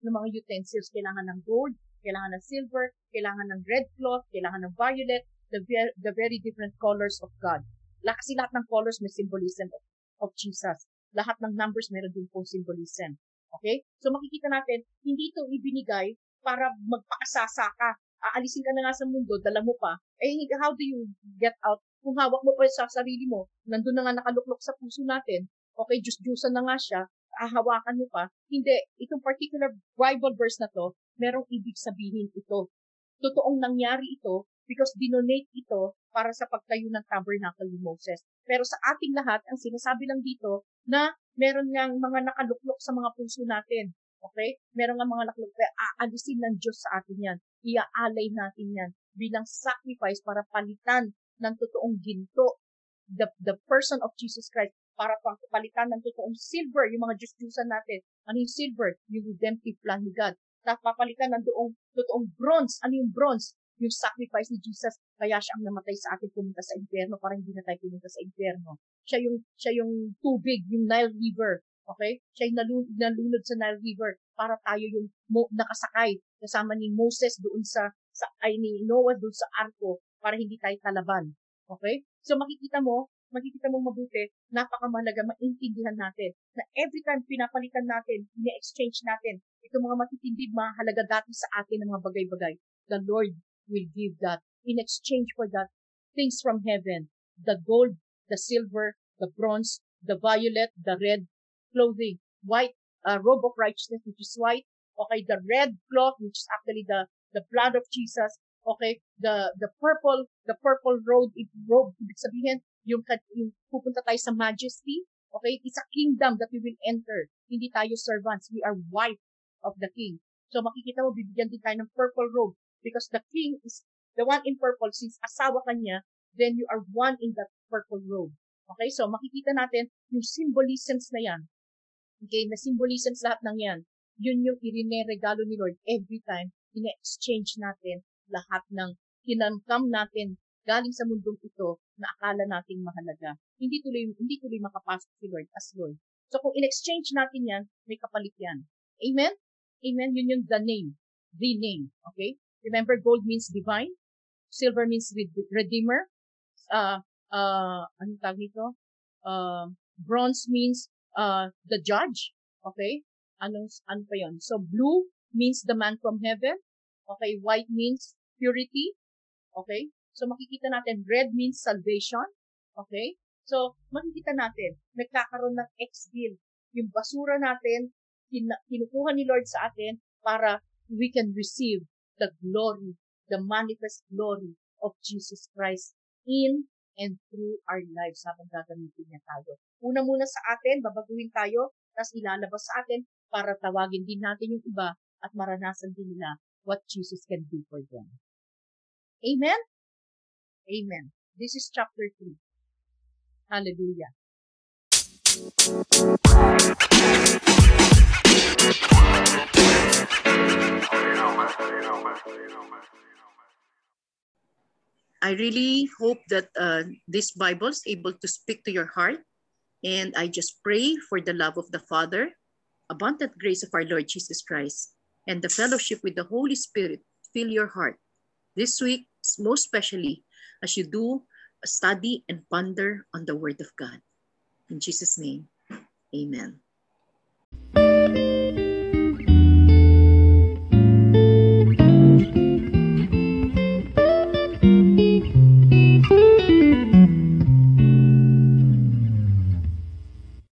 Ng mga utensils, kailangan ng gold, kailangan ng silver, kailangan ng red cloth, kailangan ng violet, the, the very different colors of God. Kasi lahat ng colors may symbolism of, of Jesus lahat ng numbers meron din pong symbolism. Okay? So makikita natin, hindi ito ibinigay para magpaasasa ka. Aalisin ka na nga sa mundo, dala mo pa. Eh, how do you get out? Kung hawak mo pa sa sarili mo, nandun na nga nakaluklok sa puso natin, okay, just-juicean na nga siya, ahawakan mo pa. Hindi, itong particular Bible verse na to, merong ibig sabihin ito. Totoong nangyari ito because dinonate ito para sa pagtayo ng tabernacle ni Moses. Pero sa ating lahat, ang sinasabi lang dito na meron ngang mga nakaluklok sa mga puso natin. Okay? Meron nga mga nakalagay, aalisin ng Diyos sa atin yan. Iaalay natin yan bilang sacrifice para palitan ng totoong ginto. The, the person of Jesus Christ para palitan ng totoong silver, yung mga Diyos-Diyosan natin. Ano yung silver? Yung redemptive plan ni God. Papalitan ng doong, totoong bronze. Ano yung bronze? Yung sacrifice ni Jesus. Kaya siya ang namatay sa atin pumunta sa impyerno para hindi na tayo pumunta sa impyerno. Siya yung, siya yung tubig, yung Nile River. Okay? Siya yung nalun, nalunod sa Nile River para tayo yung mo, nakasakay kasama ni Moses doon sa, sa ay ni Noah doon sa arko para hindi tayo talaban. Okay? So makikita mo, makikita mo mabuti, napakamalaga maintindihan natin na every time pinapalitan natin, ine-exchange natin, itong mga matitindi, mahalaga dati sa atin ng mga bagay-bagay, the Lord will give that. In exchange for that things from heaven, the gold, the silver, the bronze, the violet, the red clothing, white uh, robe of righteousness, which is white, okay, the red cloth, which is actually the the blood of Jesus, okay, the the purple, the purple robe, robe, ibig sabihin, yung, yung pupunta tayo sa majesty, okay? It's a kingdom that we will enter. Hindi tayo servants. We are wife of the king. So makikita mo, bibigyan din tayo ng purple robe because the king is the one in purple. Since asawa ka niya, then you are one in that purple robe. Okay? So makikita natin yung symbolisms na yan. Okay? Na symbolisms lahat ng yan. Yun yung irineregalo ni Lord every time ina-exchange natin lahat ng kinamkam natin galing sa mundong ito na akala nating mahalaga. Hindi tuloy, hindi tuloy makapasok si Lord as Lord. So kung in-exchange natin yan, may kapalit yan. Amen? Amen? Yun yung the name. The name. Okay? Remember, gold means divine. Silver means redeemer. Uh, uh, anong tawag nito? Uh, bronze means uh, the judge. Okay? Anong, ano pa yun? So, blue means the man from heaven. Okay? White means purity. Okay? So, makikita natin, red means salvation. Okay? So, makikita natin, nagkakaroon ng ex-deal. Yung basura natin, kinukuha ni Lord sa atin para we can receive the glory, the manifest glory of Jesus Christ in and through our lives habang gagamitin niya tayo. Una muna sa atin, babaguhin tayo, tapos ilalabas sa atin para tawagin din natin yung iba at maranasan din nila what Jesus can do for them. Amen? Amen. This is chapter 3. Hallelujah. I really hope that uh, this Bible is able to speak to your heart. And I just pray for the love of the Father, abundant grace of our Lord Jesus Christ, and the fellowship with the Holy Spirit fill your heart. This week, most especially, as you do study and ponder on the Word of God. In Jesus' name, amen.